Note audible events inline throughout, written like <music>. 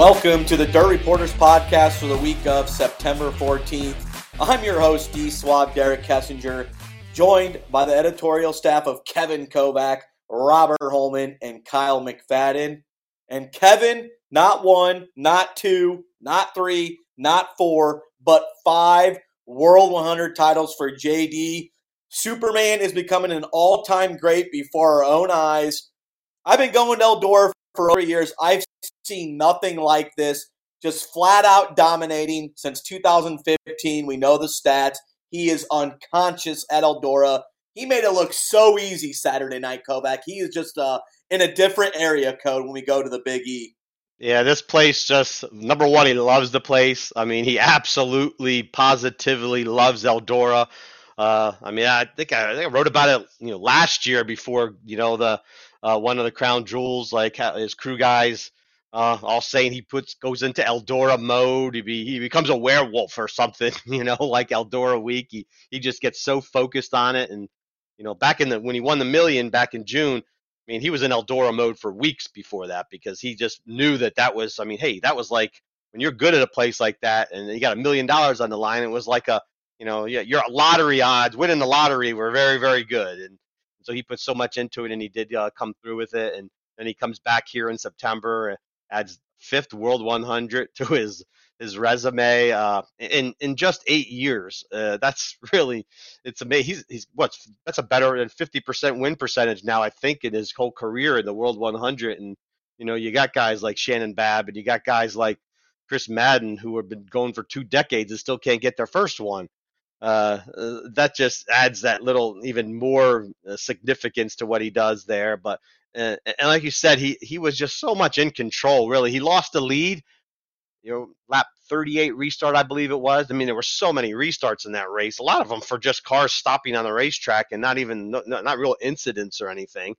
Welcome to the Dirt Reporters podcast for the week of September 14th. I'm your host, D Swab Derek Kessinger, joined by the editorial staff of Kevin Kovac, Robert Holman, and Kyle McFadden. And Kevin, not one, not two, not three, not four, but five World 100 titles for JD. Superman is becoming an all time great before our own eyes. I've been going to Eldora for over years. I've seen nothing like this. Just flat out dominating since 2015. We know the stats. He is unconscious at Eldora. He made it look so easy Saturday night, Kovac. He is just uh, in a different area code when we go to the Big E. Yeah, this place just number one, he loves the place. I mean, he absolutely, positively loves Eldora. Uh, I mean, I think I, I, think I wrote about it, you know, last year before, you know, the uh, one of the crown jewels, like his crew guys, uh, all saying he puts goes into Eldora mode. He, be, he becomes a werewolf or something, <laughs> you know, like Eldora week. He he just gets so focused on it, and you know, back in the when he won the million back in June, I mean, he was in Eldora mode for weeks before that because he just knew that that was, I mean, hey, that was like when you're good at a place like that and you got a million dollars on the line, it was like a, you know, yeah, your lottery odds, winning the lottery were very, very good. And so he put so much into it and he did uh, come through with it. And then he comes back here in September, adds fifth World 100 to his his resume uh, in in just eight years. Uh, that's <laughs> really it's amazing. He's he's what's that's a better than 50% win percentage now. I think in his whole career in the World 100. And you know you got guys like Shannon Babb and you got guys like Chris Madden who have been going for two decades and still can't get their first one. Uh, that just adds that little even more uh, significance to what he does there. But uh, and like you said, he he was just so much in control. Really, he lost the lead you know, lap 38 restart, I believe it was. I mean, there were so many restarts in that race. A lot of them for just cars stopping on the racetrack and not even not real incidents or anything,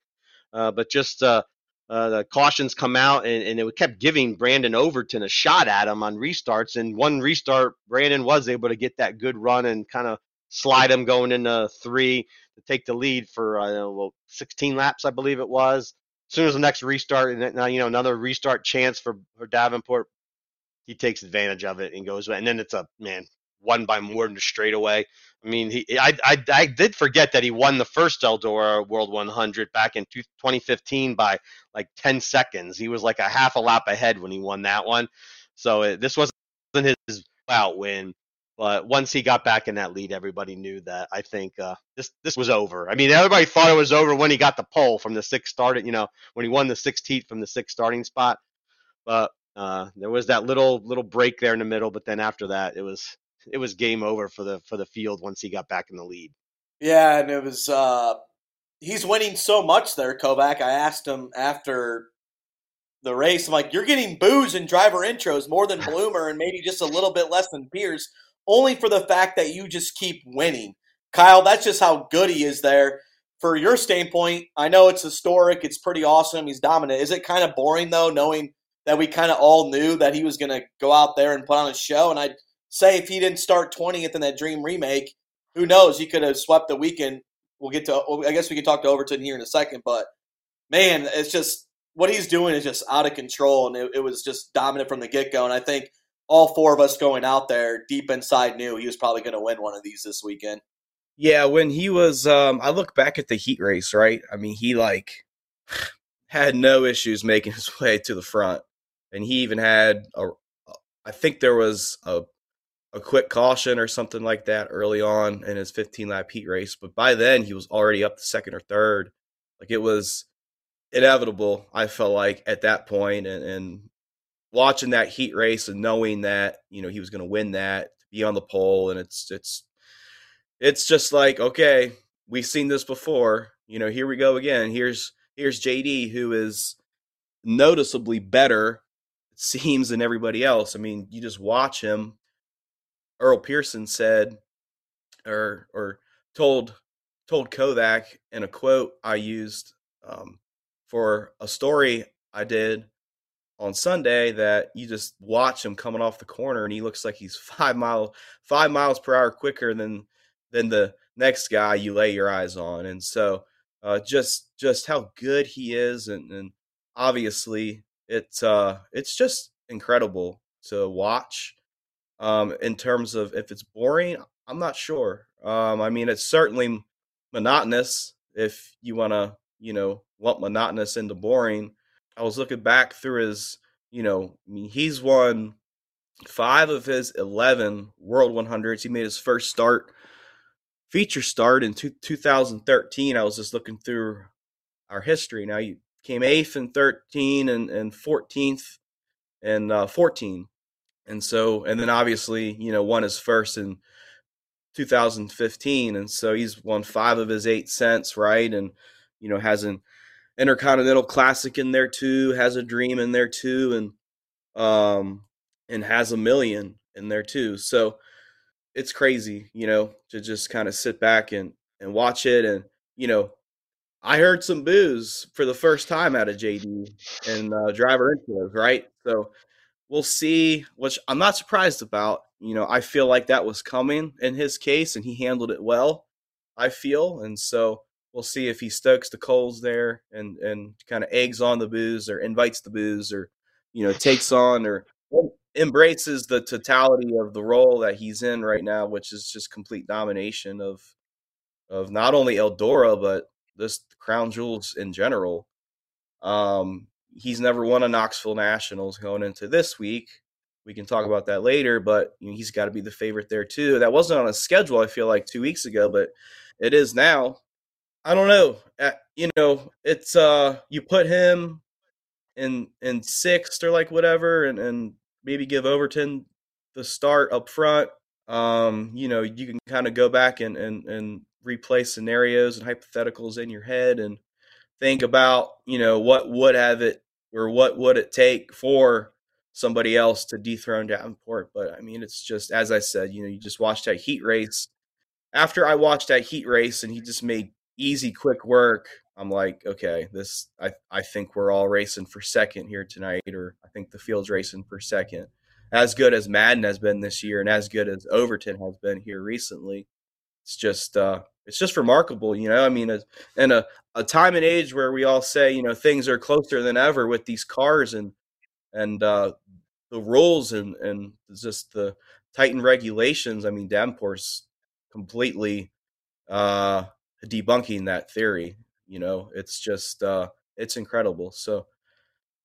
uh, but just uh, uh, the cautions come out and, and it kept giving Brandon Overton a shot at him on restarts. And one restart, Brandon was able to get that good run and kind of slide him going into three to take the lead for uh, well 16 laps, I believe it was. As soon as the next restart, and now you know another restart chance for, for Davenport he takes advantage of it and goes and then it's a man won by more than a straightaway. I mean, he I, I I did forget that he won the first Eldora World 100 back in 2015 by like 10 seconds. He was like a half a lap ahead when he won that one. So it, this wasn't his out win, but once he got back in that lead, everybody knew that. I think uh, this this was over. I mean, everybody thought it was over when he got the pole from the sixth started. You know, when he won the sixth heat from the sixth starting spot. But uh, there was that little little break there in the middle, but then after that, it was it was game over for the for the field once he got back in the lead. Yeah, and it was uh, he's winning so much there, Kovac. I asked him after the race, I'm like, you're getting booze and driver intros more than <laughs> Bloomer, and maybe just a little bit less than Pierce, only for the fact that you just keep winning. Kyle, that's just how good he is there. For your standpoint, I know it's historic, it's pretty awesome, he's dominant. Is it kind of boring though, knowing that we kind of all knew that he was going to go out there and put on a show. And I'd say if he didn't start 20th in that Dream remake, who knows? He could have swept the weekend. We'll get to. I guess we can talk to Overton here in a second, but man, it's just what he's doing is just out of control, and it, it was just dominant from the get go. And I think all four of us going out there deep inside knew he was probably going to win one of these this weekend. Yeah, when he was, um, I look back at the heat race, right? I mean, he like <sighs> had no issues making his <laughs> way to the front and he even had a I think there was a a quick caution or something like that early on in his 15 lap heat race, but by then he was already up to second or third. Like it was inevitable, I felt like at that point, and, and watching that heat race and knowing that you know he was going to win that, be on the pole, and it's it's it's just like okay, we've seen this before. You know, here we go again. Here's here's JD who is noticeably better seems than everybody else. I mean, you just watch him. Earl Pearson said, or or told told Kovac in a quote I used um, for a story I did on Sunday that you just watch him coming off the corner and he looks like he's <laughs> five miles five miles per hour quicker than than the next guy you lay your eyes on. And so uh, just just how good he is and, and obviously it's uh it's just incredible to watch. Um, in terms of if it's boring, I'm not sure. Um, I mean, it's certainly monotonous if you want to, you know, lump monotonous into boring. I was looking back through his, you know, I mean, he's won five of his 11 World 100s. He made his first start, feature start in two, 2013. I was just looking through our history. Now, he came eighth and 13 and, and 14th and uh, 14. And so, and then obviously, you know, won his first in 2015. And so he's won five of his eight cents, right? And, you know, has an Intercontinental Classic in there too, has a dream in there too. And, um, and has a million in there too. So it's crazy, you know, to just kind of sit back and, and watch it. And, you know, I heard some boos for the first time out of JD and uh, driver intros, right? So we'll see, which I'm not surprised about. You know, I feel like that was coming in his case, and he handled it well. I feel, and so we'll see if he stokes the coals there and and kind of eggs on the booze or invites the booze or you know takes on or embraces the totality of the role that he's in right now, which is just complete domination of of not only Eldora but this crown jewels in general. Um, he's never won a Knoxville Nationals going into this week. We can talk about that later, but you know, he's got to be the favorite there too. That wasn't on a schedule, I feel like, two weeks ago, but it is now. I don't know. You know, it's uh, you put him in in sixth or like whatever, and and maybe give Overton the start up front. Um, you know, you can kind of go back and and and replay scenarios and hypotheticals in your head and think about you know what would have it or what would it take for somebody else to dethrone Davenport. But I mean, it's just as I said, you know, you just watch that heat race. After I watched that heat race and he just made easy, quick work, I'm like, okay, this I I think we're all racing for second here tonight, or I think the field's racing for second. As good as Madden has been this year, and as good as Overton has been here recently, it's just uh, it's just remarkable, you know. I mean, in a, a time and age where we all say, you know, things are closer than ever with these cars and and uh, the rules and and just the tightened regulations. I mean, Davenport's completely uh, debunking that theory. You know, it's just uh, it's incredible. So,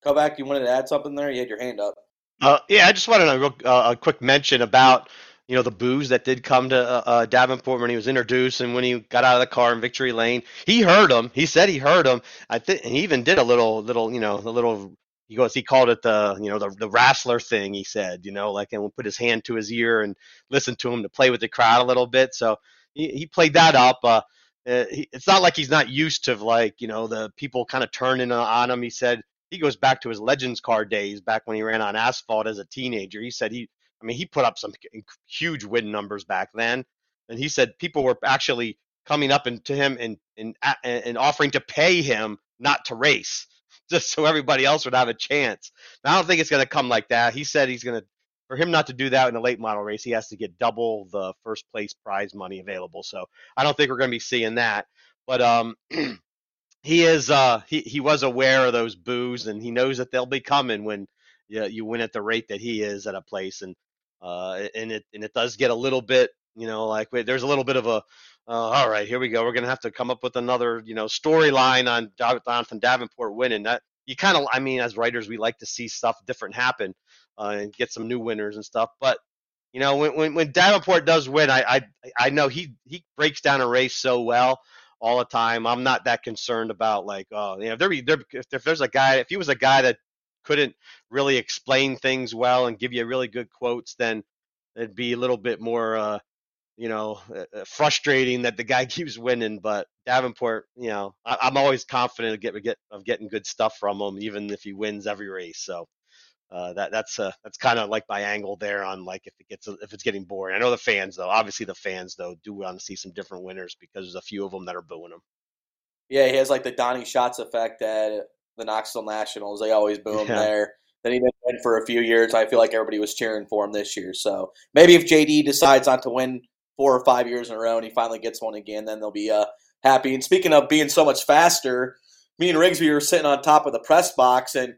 Kovac, you wanted to add something there? You had your hand up. Uh, yeah, I just wanted a, uh, a quick mention about you know the boos that did come to uh, uh, Davenport when he was introduced and when he got out of the car in Victory Lane. He heard him. He said he heard him. I think he even did a little little you know a little. He goes. He called it the you know the the wrestler thing. He said you know like and we'll put his hand to his ear and listen to him to play with the crowd a little bit. So he, he played that up. Uh, uh it's not like he's not used to like you know the people kind of turning on him. He said he goes back to his Legends car days back when he ran on asphalt as a teenager. He said he I mean, he put up some huge win numbers back then, and he said people were actually coming up to him and, and and offering to pay him not to race, <laughs> just so everybody else would have a chance. Now, I don't think it's going to come like that. He said he's going to, for him not to do that in a late model race, he has to get double the first place prize money available. So I don't think we're going to be seeing that. But um, <clears throat> he is uh he he was aware of those boos and he knows that they'll be coming when you, you win at the rate that he is at a place and uh, and it and it does get a little bit, you know, like there's a little bit of a, uh, all right, here we go. We're gonna have to come up with another, you know, storyline on Jonathan Davenport winning. That you kind of, I mean, as writers, we like to see stuff different happen uh, and get some new winners and stuff. But you know, when when, when Davenport does win, I, I I know he he breaks down a race so well all the time. I'm not that concerned about like, oh, you know, there, be, there if, if there's a guy, if he was a guy that couldn't really explain things well and give you really good quotes, then it'd be a little bit more, uh, you know, uh, uh frustrating that the guy <laughs> keeps winning. But Davenport, you know, I, am always confident of, get, of getting good stuff from him, even if he wins every race. So uh, that that's uh, that's kind of like my angle there on like if it gets if it's getting boring. I know the fans though, obviously the fans though do want to see some different winners because there's a few of them that are booing him. Yeah, he has like the Donny Schatz effect that the Knoxville Nationals. They always boom yeah. there. Then he didn't win for a few years. I feel like everybody was cheering for him this year. So maybe if JD decides not to win four or five years in a row and he finally gets one again, then they'll be uh, happy. And speaking of being so much faster, me and Rigsby were sitting on top of the press box and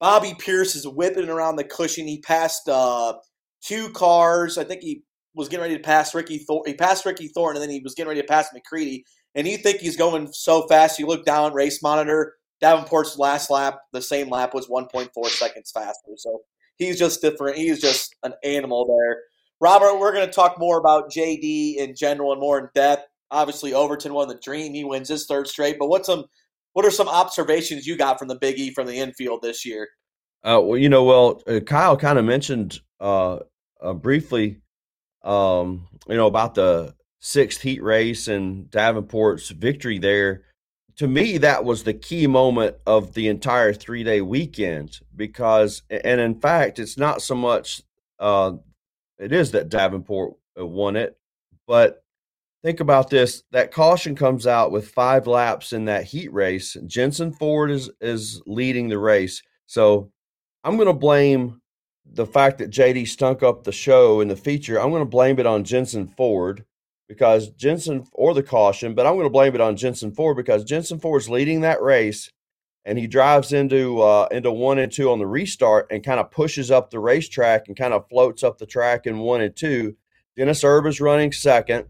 Bobby Pierce is whipping around the cushion. He passed uh, two cars. I think he was getting ready to pass Ricky. Thor- he passed Ricky Thorne, and then he was getting ready to pass McCreadie. And you think he's going so fast. You look down race monitor. Davenport's last lap, the same lap, was 1.4 seconds faster. So he's just different. He's just an animal there. Robert, we're going to talk more about JD in general and more in depth. Obviously, Overton won the dream. He wins his third straight. But what's some what are some observations you got from the Big E from the infield this year? Uh, well, you know, well, uh, Kyle kind of mentioned uh, uh, briefly, um, you know, about the sixth heat race and Davenport's victory there. To me, that was the key moment of the entire three day weekend because, and in fact, it's not so much, uh, it is that Davenport uh, won it, but think about this that caution comes out with five laps in that heat race. Jensen ford is is leading the race. So i'm going to blame the fact that jd stunk up the show in the feature i'm going to blame it on jensen ford because jensen or the caution but i'm going to blame it on jensen ford because jensen ford's leading that race and he drives into uh, into one and two on the restart and kind of pushes up the racetrack and kind of floats up the track in one and two dennis erb is running second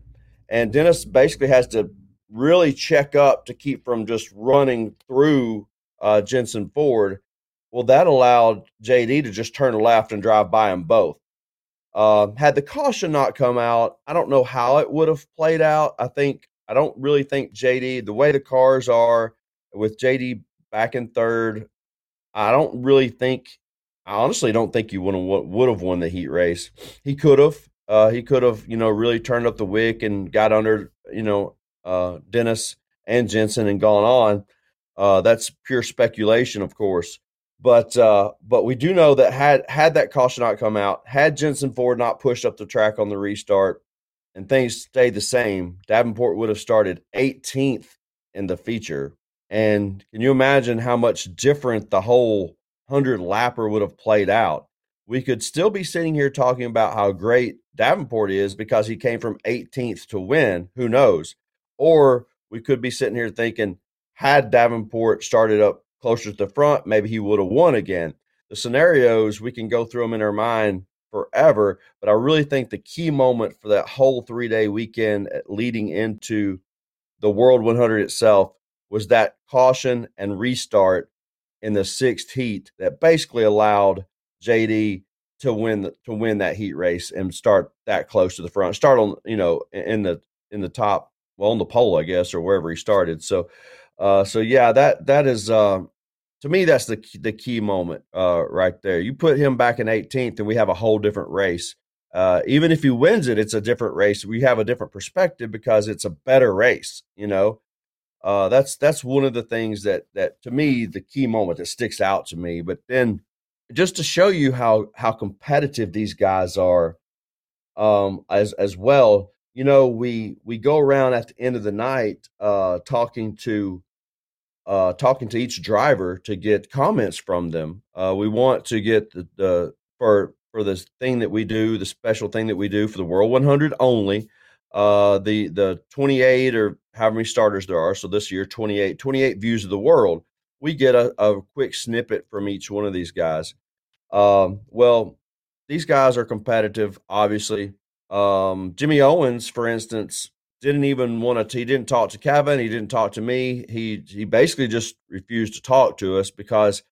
and Dennis basically has to really check up to keep from just running through uh, Jensen Ford. Well, that allowed JD to just turn left and drive by them both. Uh, had the caution not come out, I don't know how it would have played out. I think I don't really think JD the way the cars are with JD back in third. I don't really think. I honestly don't think he would have would have won the heat race. He could have. Uh, he could have, you know, really turned up the wick and got under, you know, uh, Dennis and Jensen and gone on. Uh, that's pure speculation, of course. But uh, but we do know that had had that caution not come out, had Jensen Ford not pushed up the track on the restart, and things stayed the same, Davenport would have started 18th in the feature. And can you imagine how much different the whole hundred lapper would have played out? We could still be sitting here talking about how great Davenport is because he came from 18th to win. Who knows? Or we could be sitting here thinking, had Davenport started up closer to the front, maybe he would have won again. The scenarios, we can go through them in our mind forever. But I really think the key moment for that whole three day weekend uh, leading into the World 100 itself was that caution and restart in the sixth heat that basically allowed JD to win the, to win that heat race and start that close to the front. Start on you know in the in the top, well on the pole, I guess, or wherever he started. So, uh, so yeah, that that is uh, to me that's the the key moment uh, right there. You put him back in 18th, and we have a whole different race. Uh, even if he wins it, it's a different race. We have a different perspective because it's a better race. You know, uh, that's that's one of the things that that to me the key moment that sticks out to me. But then just to show you how how competitive these guys are um as as well you know we we go around at the end of the night uh talking to uh talking to each driver to get comments from them uh we want to get the, the for for this thing that we do the special thing that we do for the world 100 only uh the the 28 or however many starters there are so this year 28 28 views of the world we get a, a quick snippet from each one of these guys. Um, well, these guys are competitive, obviously. Um, Jimmy Owens, for instance, didn't even want to. He didn't talk to Kevin. He didn't talk to me. He he basically just refused to talk to us because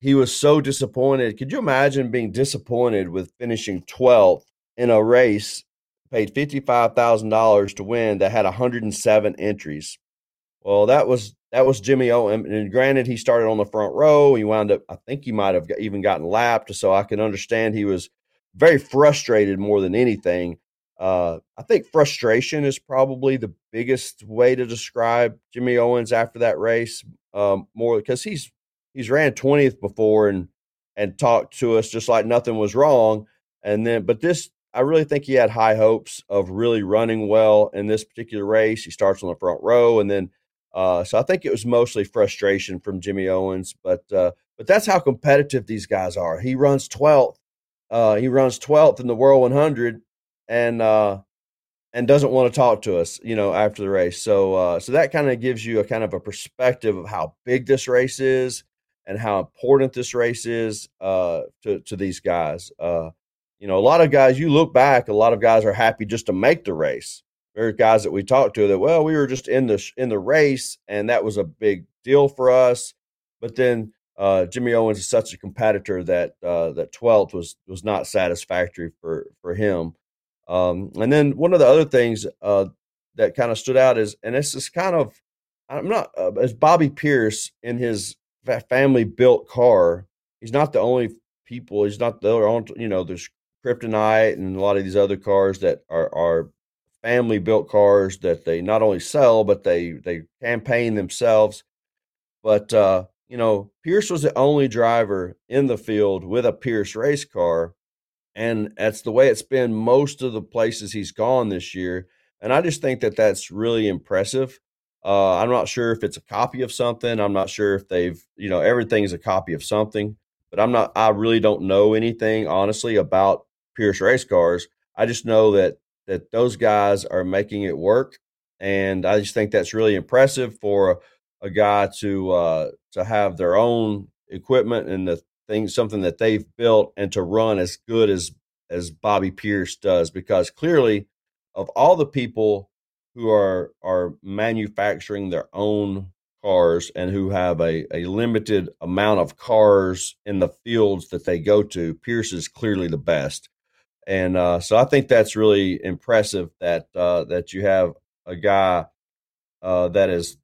he was so disappointed. Could you imagine being disappointed with finishing 12th in a race, paid $55,000 to win that had 107 entries? Well, that was that was Jimmy Owen. And granted, he started on the front row. He wound up, I think he might have even gotten lapped. So I can understand he was very frustrated more than anything. Uh, I think frustration is probably the biggest way to describe Jimmy Owens after that race. Um, more because he's he's ran twentieth before and and talked to us just like nothing was wrong. And then, but this, I really think he had high hopes of really running well in this particular race. He starts on the front row, and then uh, so I think it was mostly frustration from Jimmy Owens, but uh, but that's how competitive these guys are. He runs 12th. Uh, he runs 12th in the World 100, and uh, and doesn't want to talk to us, you know, after the race. So uh, so that kind of gives you a kind of a perspective of how big this race is, and how important this race is uh, to to these guys. Uh, you know, a lot of guys. You look back, a lot of guys are happy just to make the race. There are guys that we talked to that, well, we were just in the in the race, and that was a big deal for us. But then uh, Jimmy Owens is such a competitor that uh, that twelfth was was not satisfactory for for him. Um, and then one of the other things uh, that kind of stood out is, and this is kind of, I'm not uh, as Bobby Pierce in his family built car. He's not the only people. He's not the only, you know, there's Kryptonite and a lot of these other cars that are are family built cars that they not only sell but they they campaign themselves. But uh, you know, Pierce was the only driver in the field with a Pierce race car. And that's the way it's been most of the places he's gone this year. And I just think that that's really impressive. Uh, I'm not sure if it's a copy of something. I'm not sure if they've, you know, everything's a copy of something. But I'm not, I really don't know anything, honestly, about Pierce race cars. I just know that that those guys are making it work. And I just think that's really impressive for a guy to uh, to have their own equipment and the thing something that they've built and to run as good as as Bobby Pierce does because clearly of all the people who are are manufacturing their own cars and who have a, a limited amount of cars in the fields that they go to, Pierce is clearly the best. And uh, so I think that's really impressive that uh, that you have a guy uh, that is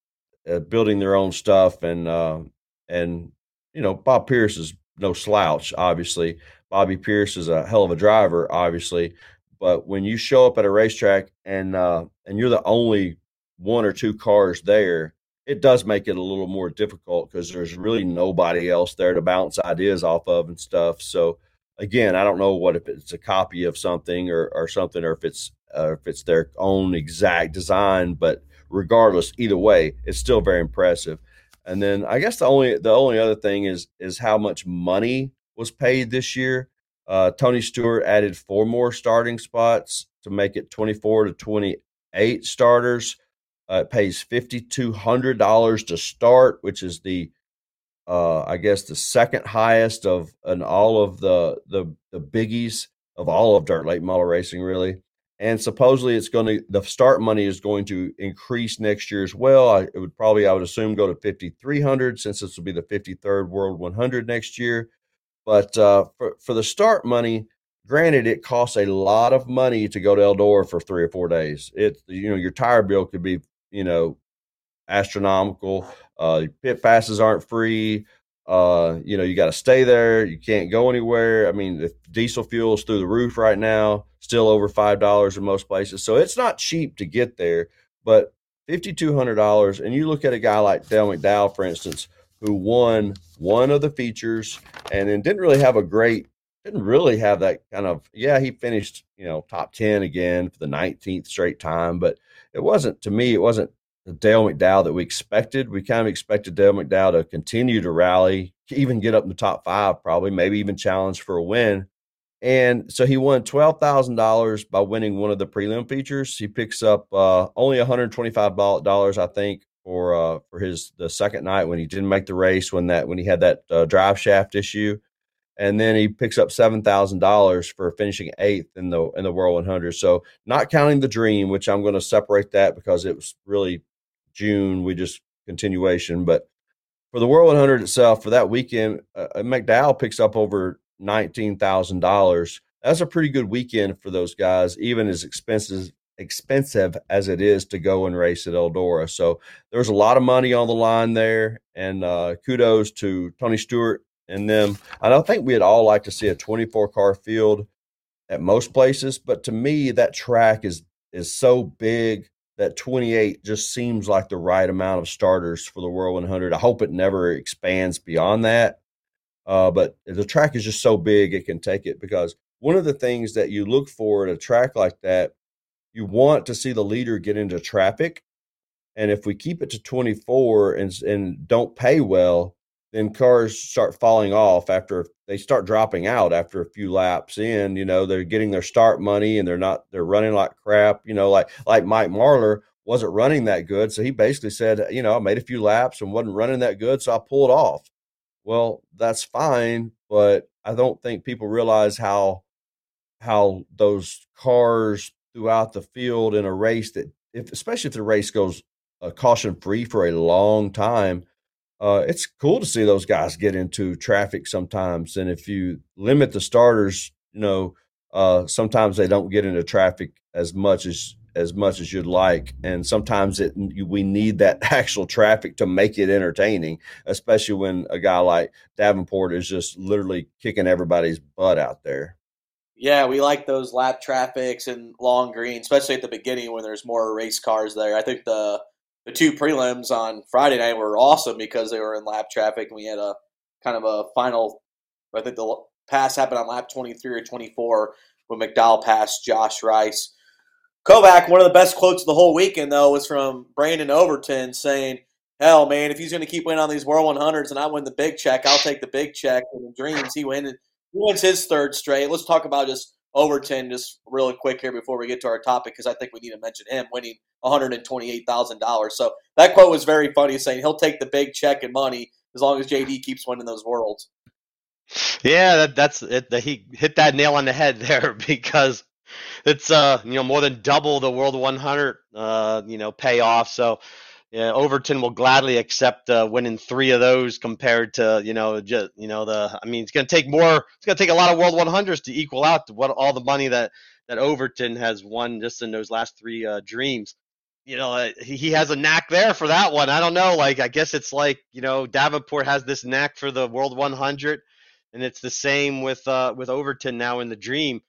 uh, building their own stuff and uh, and you know Bob Pierce is no slouch. Obviously, Bobby Pierce is a hell of a driver. Obviously, but when you show up at a racetrack and uh, and you're the only one or two cars there, it does make it a little more difficult because there's really nobody else there to bounce ideas off of and stuff. So again, I don't know what if it's a copy of something or, or something, or if it's uh, if it's their own exact design, but regardless, either way, it's still very impressive. And then I guess the only the only other thing is is how much money was paid this year. Uh, Tony Stewart added four more starting spots to make it 24 to 28 starters. Uh, it pays $5,200 to start, which is the, uh, I guess, the second highest of in all of the the the biggies of all of dirt late model racing, really and supposedly it's going to the start money is going to increase next year as well. I, it would probably I would assume go to 5300 since this will be the 53rd World 100 next year. But uh, for for the start money, granted it costs a lot of money to go to Eldora for three or four days. It you know your tire bill could be you know astronomical. Uh, pit passes aren't free. Uh, you know, you got to stay there. You can't go anywhere. I mean, the diesel fuel is through the roof right now, still over five dollars in most places. So it's not cheap to get there. But fifty two hundred dollars, and you look at a guy like Dale McDowell, for instance, who won one of the features and then didn't really have a great, didn't really have that kind of. Yeah, he finished you know top ten again for the nineteenth straight time, but it wasn't to me. It wasn't the Dale McDowell that we expected. We kind of expected Dale McDowell to continue to rally, even get up in the top five, probably, maybe even challenge for a win. And so he won twelve thousand dollars by winning one of the prelim features. He picks up uh, only one hundred twenty five dollars, I think, for uh, for his the second night when he didn't make the race when that when he had that uh, drive shaft issue, and then he picks up seven thousand dollars for finishing eighth in the in the World 100. So not counting the Dream, which I'm going to separate that because it was really June. We just continuation, but for the World 100 itself, for that weekend, uh, uh McDowell picks up over nineteen thousand dollars. That's a pretty good weekend for those guys, even as expensive expensive as it is to go and race at Eldora. So there's a lot of money on the line there, and uh, kudos to Tony Stewart and them. I don't think we'd all like to see a 24 car field at most places, but to me, that track is is so big that 28 just seems like the right amount of starters for the World 100. I hope it never expands beyond that. Uh, but the track is just so big, it can take it because one of the things that you look for at a track like that, you want to see the leader get into traffic. And if we keep it to 24 and, and don't pay well, then cars start falling off after they start dropping out after a few laps in you know they're getting their start money and they're not they're running like crap you know like like mike marlar wasn't running that good so he basically said you know i made a few laps and wasn't running that good so i pulled off Well, that's fine, but I don't think people realize how how those cars throughout the field in a race that if especially if the race goes uh, caution free for a long time uh, it's cool to see those guys get into traffic sometimes and if you limit the starters you know uh, sometimes they don't get into traffic as much as as much as you'd like and sometimes it we need that <laughs> actual traffic to make it entertaining especially when a guy like davenport is just literally kicking everybody's butt out there yeah, we like those lap traffics and long green, especially at the beginning when there's more race cars there. I think the the two prelims on Friday night were awesome because they were in lap traffic and we had a kind of a final. I think the pass happened on lap 23 or 24 when McDowell passed Josh Rice. Kovac, one of the best quotes of the whole weekend, though, was from Brandon Overton saying, Hell, man, if he's going to keep winning on these World 100s and I win the big check, I'll take the big check. And the dreams, he win he wins his third straight. Let's talk about just Overton just really quick here before we get to our topic because I think we need to mention him winning $128,000. So that quote was very funny, saying he'll take the big check and money as long as JD keeps winning those worlds. Yeah, that, that's it. That he hit that nail on the head <laughs> there because it's uh you know more than double the World 100 uh you know payoff. So yeah, Overton will gladly accept uh, winning three of those compared to you know just you know the I mean it's going to take more it's going to take a lot of World 100s to equal out to what all the money that that Overton has won just in those last three uh, dreams. You know uh, he, he has a knack there for that one. I don't know like I guess it's like you know Davenport has this knack for the World 100, and it's the same with uh, with Overton now in the Dream.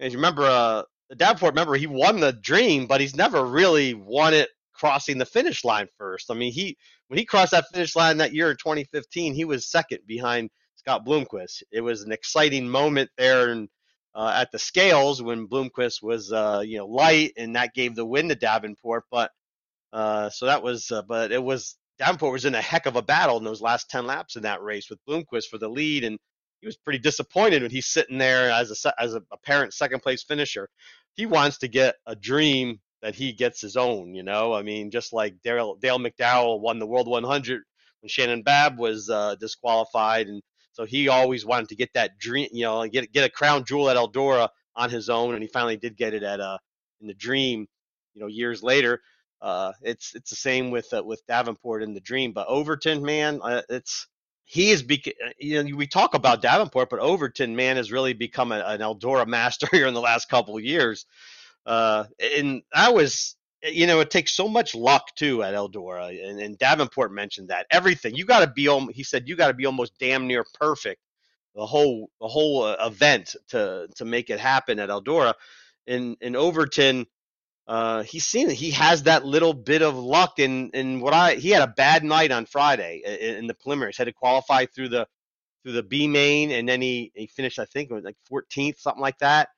And you remember uh, Davenport, remember he won the Dream, but he's never really won it crossing the finish line first. I mean, he when he crossed that finish line that year in 2015, he was second behind Scott Bloomquist. It was an exciting moment there and uh, at the scales when Bloomquist was uh, you know light, and that gave the win to Davenport. But uh, so that was, uh, but it was Davenport was in a heck of a battle in those last 10 laps in that race with Bloomquist for the lead, and he was pretty disappointed when he's sitting there as a as a apparent second place finisher. He wants to get a dream that he gets his own. You know, I mean, just like Dale Dale McDowell won the World 100 when Shannon Babb was uh, disqualified, and so he always wanted to get that dream, you know, get get a crown jewel at Eldora on his own, and he finally did get it at uh in the Dream, you know, years later. Uh, it's it's the same with uh, with Davenport in the Dream, but Overton, man, uh, it's he is bec- you know we talk about Davenport, but Overton, man, has really become a, an Eldora master <laughs> here in the last couple of years. Uh, and I was, you know, it takes so much luck too at Eldora, and, and Davenport mentioned that everything you got to be. He said you got to be almost damn near perfect the whole the whole uh, event to to make it happen at Eldora. In in Overton, uh, he's seen it. He has that little bit of luck. In what I he had a bad night on Friday in, in the preliminaries. Had to qualify through the through the B main, and then he he finished I think like 14th, something like that.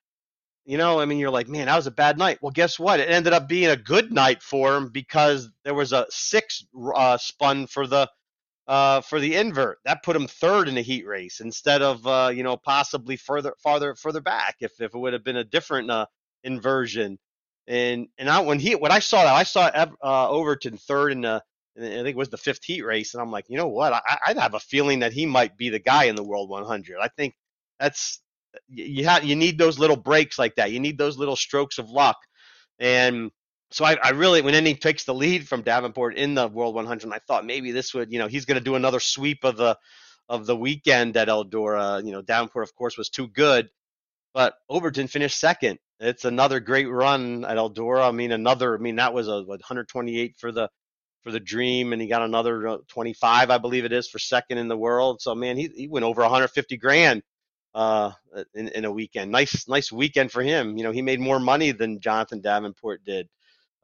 You know, I mean, you're like, man, that was a bad night. Well, guess what? It ended up being a good night for him because there was a six uh, spun for the uh, for the invert. That put him third in the heat race instead of uh, you know possibly further farther further back if, if it would have been a different uh, inversion. And and I, when he when I saw that I saw uh, Overton third in the I think it was the fifth heat race, and I'm like, you know what? I, I have a feeling that he might be the guy in the World 100. I think that's you have you need those little breaks like that. You need those little strokes of luck. And so I, I really, when he takes the lead from Davenport in the World 100, I thought maybe this would, you know, he's going to do another sweep of the of the weekend at Eldora. You know, Davenport, of course, was too good, but Overton finished second. It's another great run at Eldora. I mean, another. I mean, that was a what, 128 for the for the Dream, and he got another uh, 25, I believe it is, for second in the world. So man, he he went over 150 grand uh, in, in a weekend. Nice, nice weekend for him. You know, he made more money than Jonathan Davenport did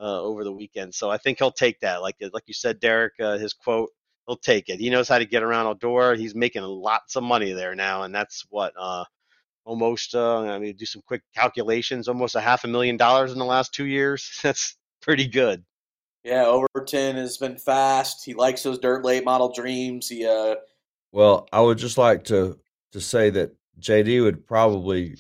uh, over the weekend. So I think he'll take that. Like like you said, Derek, uh, his quote, he'll take it. He knows how to get around Eldora. He's making lots of money there now, and that's what uh, almost. Uh, I mean, do some quick calculations. Almost a half a million dollars in the last two years. <laughs> That's pretty good. Yeah, Overton has been fast. He likes those dirt late model dreams. He uh well, I would just like to to say that JD would probably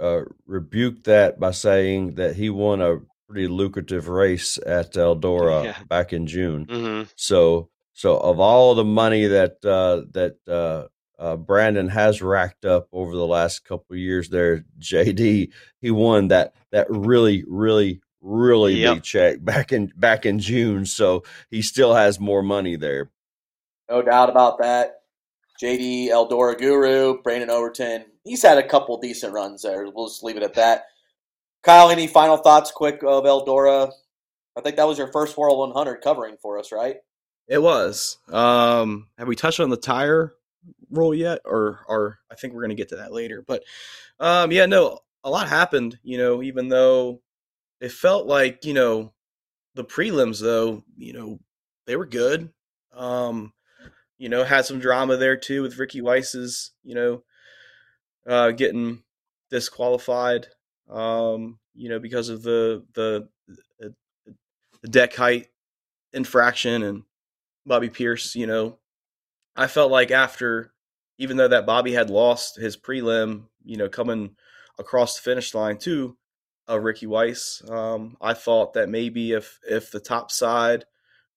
uh, rebuke that by saying that he won a pretty lucrative race at <laughs> Eldora yeah. back in June. Mm-hmm. So So of all the money that uh, that uh, uh, Brandon has racked up over the last couple of years, there, JD, he won that that really, really, really Yep. big check back in back in June. So he still has more money there. No doubt about that. JD Eldora Guru, Brandon Overton. He's had a couple decent runs there. We'll just leave it at that. Kyle, any final thoughts quick of Eldora? I think that was your first World 100 covering for us, right? It was. Um, have we touched on the tire rule yet, or or I think we're gonna get to that later. But um, yeah, no, a lot happened. You know, even though it felt like you know the prelims, though, you know, they were good. Um, you know, had some drama there too with Ricky Weiss's, you know, uh, getting disqualified. Um, you know, because of the the the deck height infraction and Bobby Pierce, you know, I felt like after, even though that Bobby had lost his prelim, you know, coming across the finish line to uh, Ricky Weiss, um, I thought that maybe if if the top side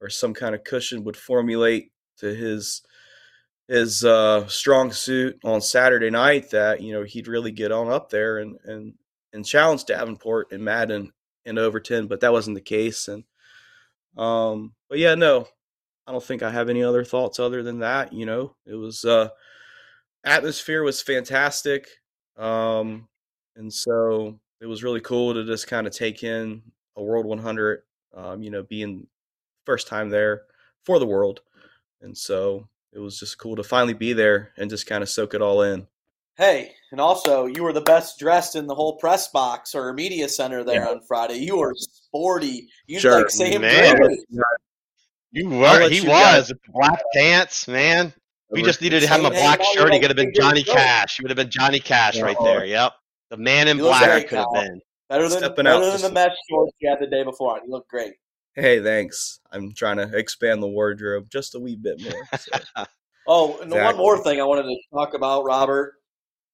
or some kind of cushion would formulate to his his uh, strong suit on Saturday night, that you know he'd really get on up there and and and challenge Davenport and Madden and Overton, but that wasn't the case. And um, but yeah, no, I don't think I have any other thoughts other than that. You know, it was uh, atmosphere was fantastic, um, and so it was really cool to just kind of take in a World 100. Um, you know, being first time there for the world, and so it was just cool to finally be there and just kind of soak it all in. Hey, and also you were the best dressed in the whole press box or media center there Yeah. on Friday. You were sporty. You Sure. like Sam Man. You were. He you guys- was. with Black pants, man. We just needed to have him a black name shirt. He could have been Johnny go. Cash. He would have been Johnny Cash right Yeah. there. Yep. The man in black great, could have been. Better than Stepping better out than the mesh shorts you had the day before. You look great. Hey, thanks. I'm trying to expand the wardrobe just a wee bit more. So. <laughs> Oh, and the one Exactly. more thing I wanted to talk about, Robert.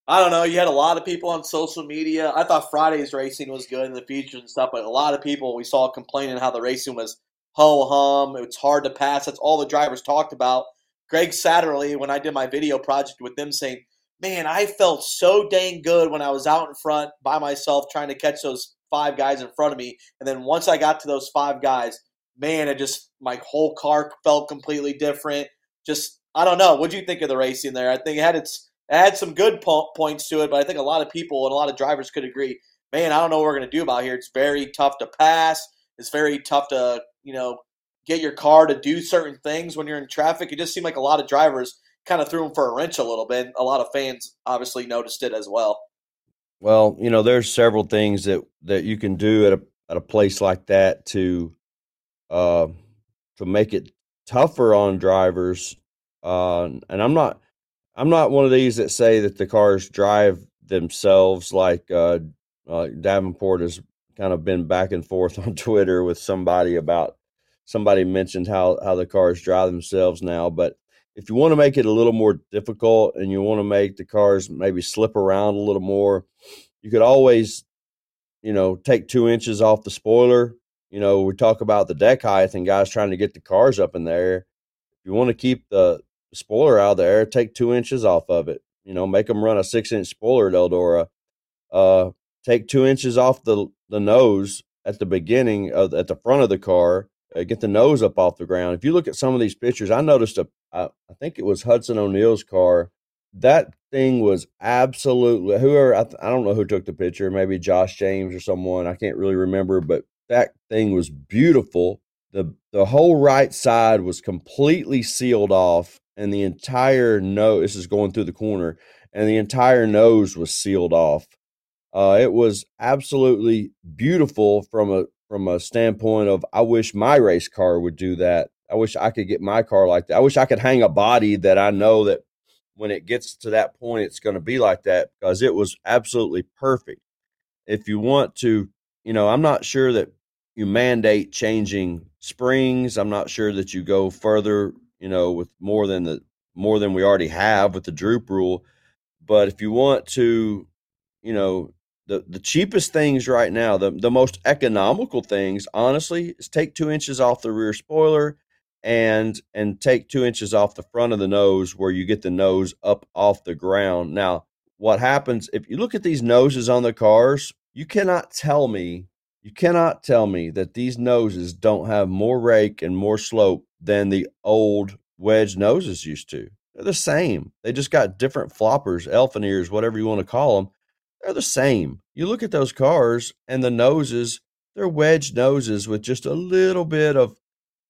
I don't know. You had a lot of people on social media. I thought Friday's racing was good in the features and stuff, but a lot of people we saw complaining how the racing was ho hum. It's hard to pass. That's all the drivers talked about. Greg Satterlee, when I did my video project with them, saying, "Man, I felt so dang good when I was out in front by myself trying to catch those five guys in front of me, and then once I got to those five guys, man, it just my whole car felt completely different. Just I don't know. What do you think of the racing there? I think it had its it had some good po- points to it, but I think a lot of people and a lot of drivers could agree. Man, I don't know what we're going to do about here. It's very tough to pass. It's very tough to you know get your car to do certain things when you're in traffic. It just seemed like a lot of drivers kind of threw them for a wrench a little bit. A lot of fans obviously noticed it as well. Well, you know, there's several things that that you can do at a at a place like that to uh, to make it tougher on drivers. Uh, and I'm not I'm not one of these that say that the cars drive themselves like uh, uh, Davenport has kind of been back and forth <laughs> on Twitter with somebody about somebody mentioned how how the cars drive themselves now, but if you want to make it a little more difficult and you want to make the cars maybe slip around a little more, you could always, you know, take two inches off the spoiler. You know, we talk about the deck height and guys trying to get the cars up in there. If you want to keep the spoiler out of there, take two inches off of it. You know, make them run a six inch spoiler at Eldora. Uh, take two inches off the the nose at the beginning of at the front of the car. Uh, get the nose up off the ground. If you look at some of these pictures, I noticed a I, I think it was Hudson O'Neal's car. That thing was absolutely whoever I, I don't know who took the picture, maybe Josh James or someone. I can't really remember, but that thing was beautiful. the The whole right side was completely sealed off, and the entire nose. This is going through the corner, and the entire nose was sealed off. Uh, it was absolutely beautiful from a from a standpoint of I wish my race car would do that. I wish I could get my car like that. I wish I could hang a body that I know that when it gets to that point, it's going to be like that because it was absolutely perfect. If you want to, you know, I'm not sure that you mandate changing springs. I'm not sure that you go further, you know, with more than the more than we already have with the droop rule. But if you want to, you know, the, the cheapest things right now, the, the most economical things, honestly, is take two inches off the rear spoiler and and take two inches off the front of the nose where you get the nose up off the ground. Now, what happens if you look at these noses on the cars? You cannot tell me, you cannot tell me that these noses don't have more rake and more slope than the old wedge noses used to. They're the same. They just got different floppers, elephant ears, whatever you want to call them. They're the same. You look at those cars and the noses, they're wedge noses with just a little bit of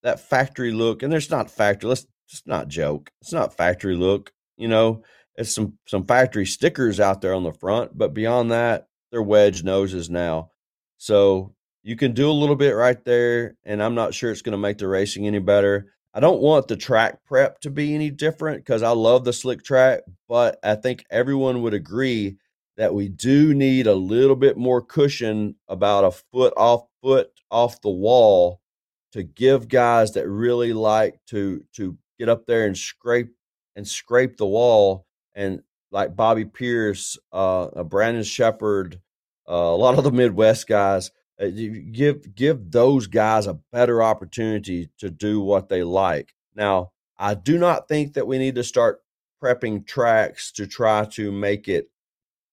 that factory look. And there's not factory. Let's just not joke. It's not factory look. You know, it's some some factory stickers out there on the front, but beyond that, they're wedge noses now. So you can do a little bit right there, and I'm not sure it's going to make the racing any better. I don't want the track prep to be any different because I love the slick track, but I think everyone would agree that we do need a little bit more cushion about a foot off foot off the wall to give guys that really like to to get up there and scrape and scrape the wall and like Bobby Pierce, uh, uh Brandon Sheppard, uh, a lot of the Midwest guys uh, give give those guys a better opportunity to do what they like. Now, I do not think that we need to start prepping tracks to try to make it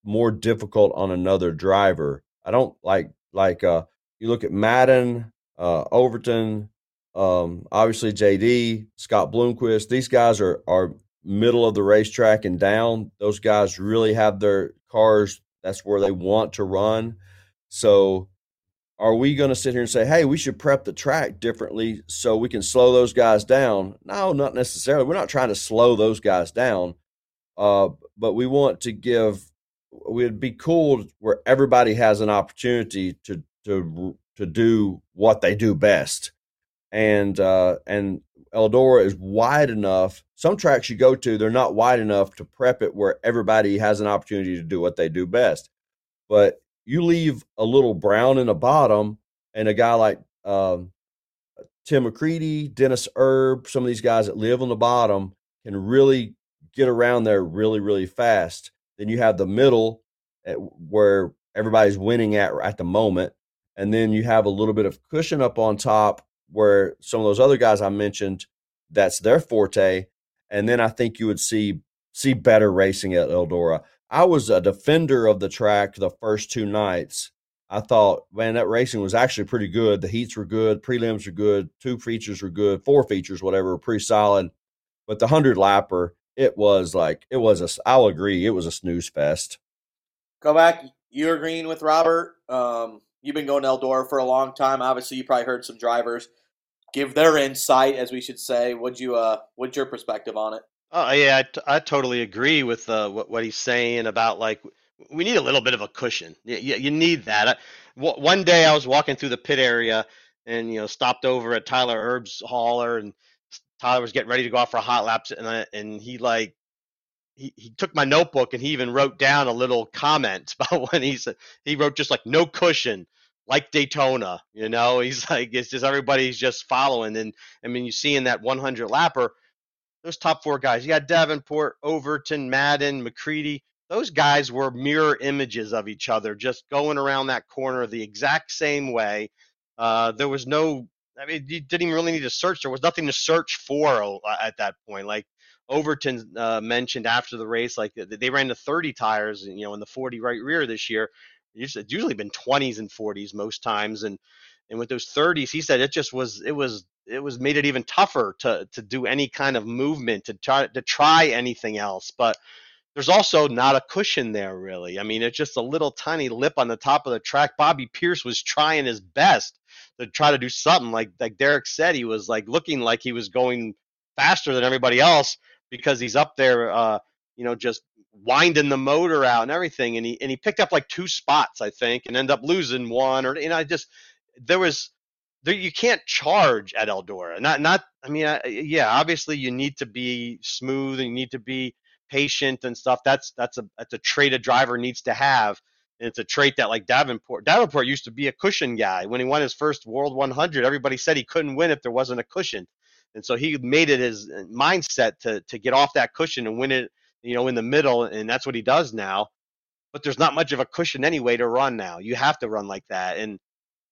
more difficult on another driver. I don't like like uh you look at Madden, uh Overton, um obviously JD, Scott Bloomquist, these guys are are middle of the racetrack and down. Those guys really have their cars that's where they want to run. So are we going to sit here and say, hey, we should prep the track differently so we can slow those guys down? No, not necessarily. We're not trying to slow those guys down, uh, but we want to give. It'd be cool where everybody has an opportunity to to to do what they do best, and uh, and Eldora is wide enough. Some tracks you go to, they're not wide enough to prep it where everybody has an opportunity to do what they do best. But you leave a little brown in the bottom, and a guy like um, Tim McCreadie, Dennis Erb, some of these guys that live on the bottom can really get around there really, really fast. Then you have the middle where everybody's winning at at the moment, and then you have a little bit of cushion up on top where some of those other guys I mentioned, that's their forte. And then I think you would see see better racing at Eldora. I was a defender of the track the first two nights. I thought, man, that racing was actually pretty good. The heats were good, prelims were good, two features were good, four features, whatever, pretty solid. But the hundred lapper, it was like it was a. I'll agree, it was a snooze fest. Go back. You're agreeing with Robert. Um, you've been going to Eldora for a long time. Obviously, you probably heard some drivers give their insight, as we should say. Would you? Uh, what's your perspective on it? Oh yeah, I, t- I totally agree with uh, what what he's saying about like we need a little bit of a cushion. You, you need that. I, w- one day I was walking through the pit area and you know stopped over at Tyler Erb's hauler and Tyler was getting ready to go off for a hot laps and I, and he like he, he took my notebook and he even wrote down a little comment <laughs> about when he said he wrote just like no cushion like Daytona, you know, <laughs> he's like it's just everybody's just following and I mean you see in that 100 lapper those top four guys. You got Davenport, Overton, Madden, McCreadie. Those guys were mirror images of each other, just going around that corner the exact same way. Uh, there was no, I mean, you didn't even really need to search. There was nothing to search for uh, at that point. Like Overton uh, mentioned after the race, like they ran the 30 tires, you know, in the 40 right rear this year. It's usually been 20s and 40s most times, and and with those 30s, he said it just was it was it was made it even tougher to to do any kind of movement to try to try anything else. But there's also not a cushion there really. I mean, it's just a little tiny lip on the top of the track. Bobby Pierce was trying his best to try to do something like like Derek said he was like looking like he was going faster than everybody else because he's up there uh you know just winding the motor out and everything and he and he picked up like two spots I think and ended up losing one or you know I just there was there you can't charge at Eldora. Not not I mean I, yeah, obviously you need to be smooth and you need to be patient and stuff. That's that's a that's a trait a driver needs to have. And it's a trait that like Davenport Davenport used to be a cushion guy. When he won his first World 100, everybody said he couldn't win if there wasn't a cushion. And so he made it his uh, mindset to to get off that cushion and win it, you know, in the middle and that's what he does now. But there's not much of a cushion anyway to run now. You have to run like that and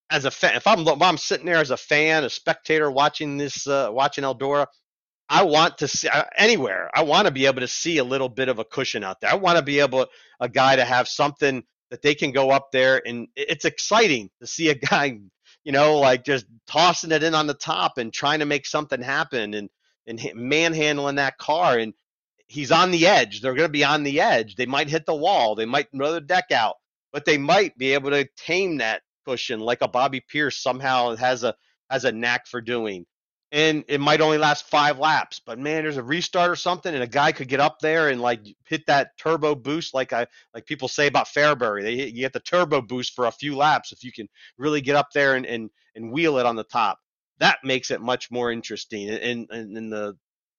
as a fan, if I'm if I'm sitting there as a fan, a spectator watching this, uh, watching Eldora, I want to see uh, anywhere. I want to be able to see a little bit of a cushion out there. I want to be able a guy to have something that they can go up there and it's exciting to see a <laughs> guy, you know, like just tossing it in on the top and trying to make something happen and and manhandling that car and he's on the edge. They're going to be on the edge. They might hit the wall. They might throw the deck out, but they might be able to tame that cushion like a Bobby Pierce somehow has a has a knack for doing. And it might only last five laps, but man, there's a restart or something, and a guy could get up there and like hit that turbo boost, like I like people say about Fairbury. They you get the turbo boost for a few laps if you can really get up there and and, and wheel it on the top. That makes it much more interesting. And and, and the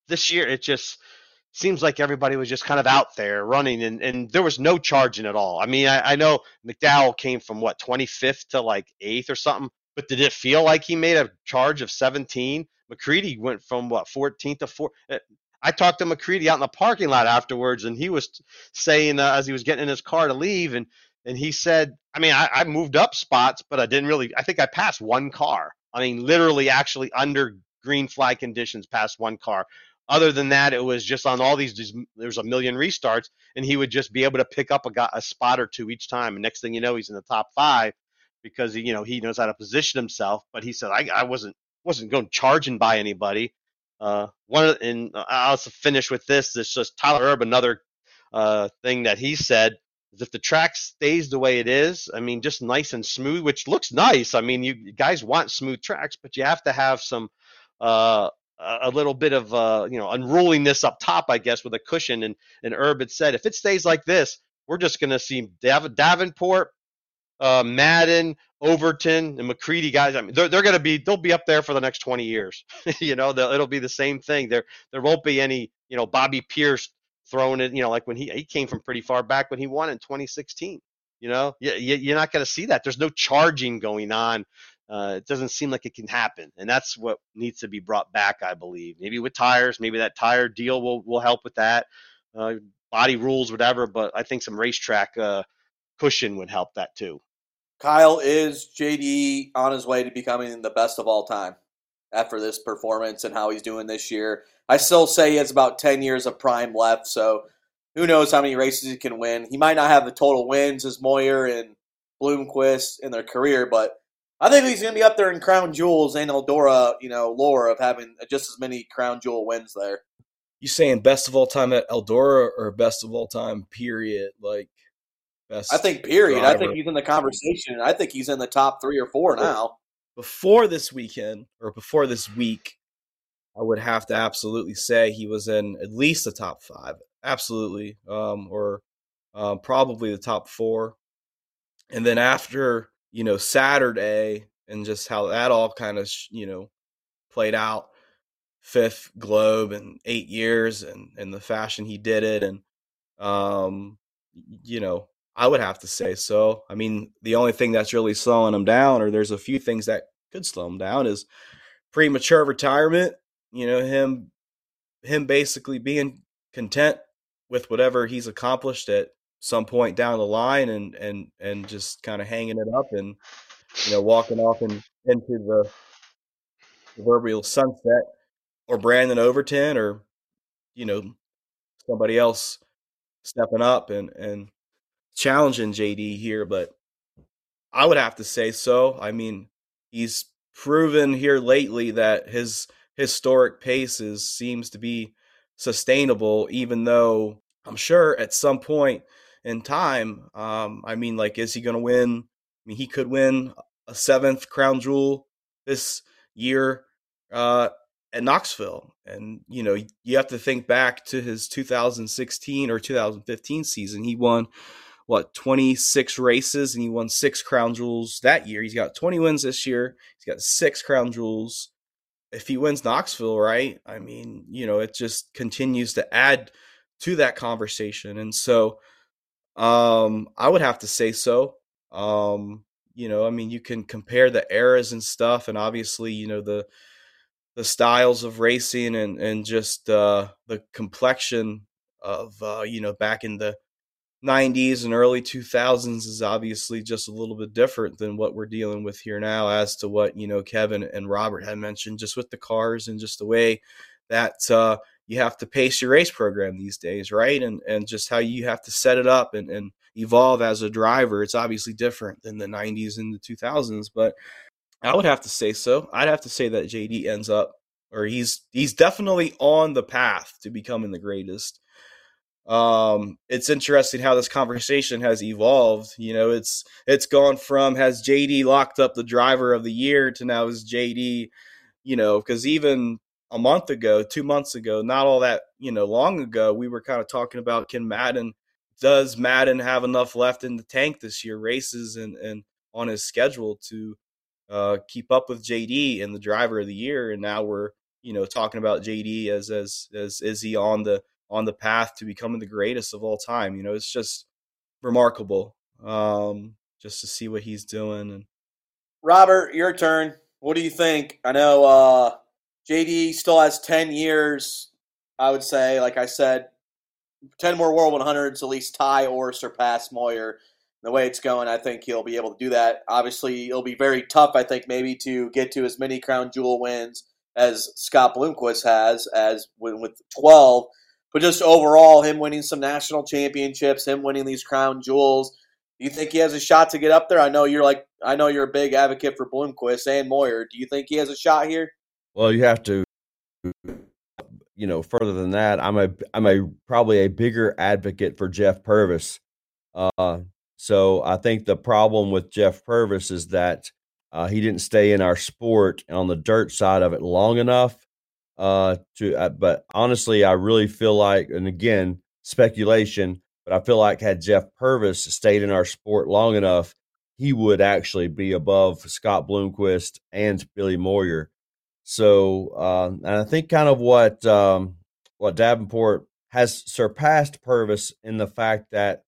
this year it just seems like everybody was just kind of out there running and, and there was no charging at all. I mean, I, I know McDowell came from what 25th to like eighth or something, but did it feel like he made a charge of 17? McCreadie went from what 14th to 4. Eh, I talked to McCreadie out in the parking lot afterwards, and he was saying uh, as he was getting in his car to leave, and and he said, I mean, I, I moved up spots, but I didn't really. I think I passed one car. I mean, literally, actually under green flag conditions, passed one car. Other than that, it was just on all these. There's a million restarts, and he would just be able to pick up a, a spot or two each time. And next thing you know, he's in the top five because you know he knows how to position himself. But he said, I, I wasn't wasn't going charging by anybody. Uh, one and I'll also finish with this. This just Tyler Erb, another uh, thing that he said is if the track stays the way it is, I mean, just nice and smooth, which looks nice. I mean, you guys want smooth tracks, but you have to have some uh, a little bit of uh, you know unruliness up top, I guess, with a cushion. And and Erb had said if it stays like this, we're just going to see Dav- Davenport, uh, Madden, Overton, and McCreadie guys. I mean, they're they're going to be they'll be up there for the next 20 years. <laughs> you know, it'll be the same thing. There there won't be any you know Bobby Pierce throwing it. You know, like when he he came from pretty far back when he won in 2016. You know, you, you're not going to see that. There's no charging going on uh, it doesn't seem like it can happen, and that's what needs to be brought back, I believe. Maybe with tires, maybe that tire deal will will help with that. Uh, body rules, whatever, but I think some racetrack uh, cushion would help that too. Kyle is JD on his way to becoming the best of all time after this performance and how he's doing this year. I still say he has about 10 years of prime left, so who knows how many races he can win. He might not have the total wins as Moyer and Bloomquist in their career, but I think he's going to be up there in crown jewels and Eldora, you know, lore of having just as many crown jewel wins there. You saying best of all time at Eldora or best of all time period? Like best. I think period. Driver. I think he's in the conversation. I think he's in the top three or four now. Before this weekend or before this week, I would have to absolutely say he was in at least the top five, absolutely, um, or um, probably the top four. And then after you know, Saturday and just how that all kind of, you know, played out. Fifth Globe in eight years and, and the fashion he did it. And, um, you know, I would have to say so. I mean, the only thing that's really slowing him down, or there's a few things that could slow him down, is premature retirement. You know, him him basically being content with whatever he's accomplished at some point down the line and and and just kind of hanging it up and you know walking off and into the proverbial sunset or Brandon Overton or you know somebody else stepping up and and challenging JD here but I would have to say so I mean he's proven here lately that his historic paces seems to be sustainable even though I'm sure at some point in time. Um, I mean, like, is he going to win? I mean, he could win a seventh crown jewel this year uh, at Knoxville. And, you know, you have to think back to his 2016 or 2015 season. He won, what, 26 races and he won six crown jewels that year. He's got 20 wins this year, he's got six crown jewels. If he wins Knoxville, right? I mean, you know, it just continues to add to that conversation. And so, um, I would have to say so. Um, you know, I mean, you can compare the eras and stuff, and obviously, you know the the styles of racing and and just uh, the complexion of uh, you know back in the 90s and early 2000s is obviously just a little bit different than what we're dealing with here now as to what you know kevin and robert had mentioned just with the cars and just the way that uh, you have to pace your race program these days right? And and just how you have to set it up and, and evolve as a driver. It's obviously different than the 90s and the 2000s but i would have to say so. I'd have to say that jd ends up or he's he's definitely on the path to becoming the greatest um, it's interesting how this conversation has evolved. You know, it's it's gone from has JD locked up the driver of the year to now is JD, you know, because even a month ago, two months ago, not all that you know long ago, we were kind of talking about can Madden does Madden have enough left in the tank this year, races and and on his schedule to uh, keep up with JD and the driver of the year, and now we're you know talking about JD as as as is he on the on the path to becoming the greatest of all time. You know, it's just remarkable um, just to see what he's doing. And Robert, your turn. What do you think? I know uh, JD still has ten years. I would say, like I said, ten more World 100s, at least tie or surpass Moyer. The way it's going, I think he'll be able to do that. Obviously, it'll be very tough. I think maybe to get to as many crown jewel wins as Scott Bloomquist has, as with 12 but just overall, him winning some national championships, him winning these crown jewels. Do you think he has a shot to get up there? I know you're like I know you're a big advocate for Bloomquist and Moyer. Do you think he has a shot here? Well, you have to you know, further than that, I'm a I'm a probably a bigger advocate for Jeff Purvis. Uh, so I think the problem with Jeff Purvis is that uh, he didn't stay in our sport on the dirt side of it long enough uh, to, uh, but honestly, I really feel like, and again, speculation, but I feel like had Jeff Purvis stayed in our sport long enough, he would actually be above Scott Bloomquist and Billy Moyer. So, uh, and I think kind of what um, what Davenport has surpassed Purvis in the fact that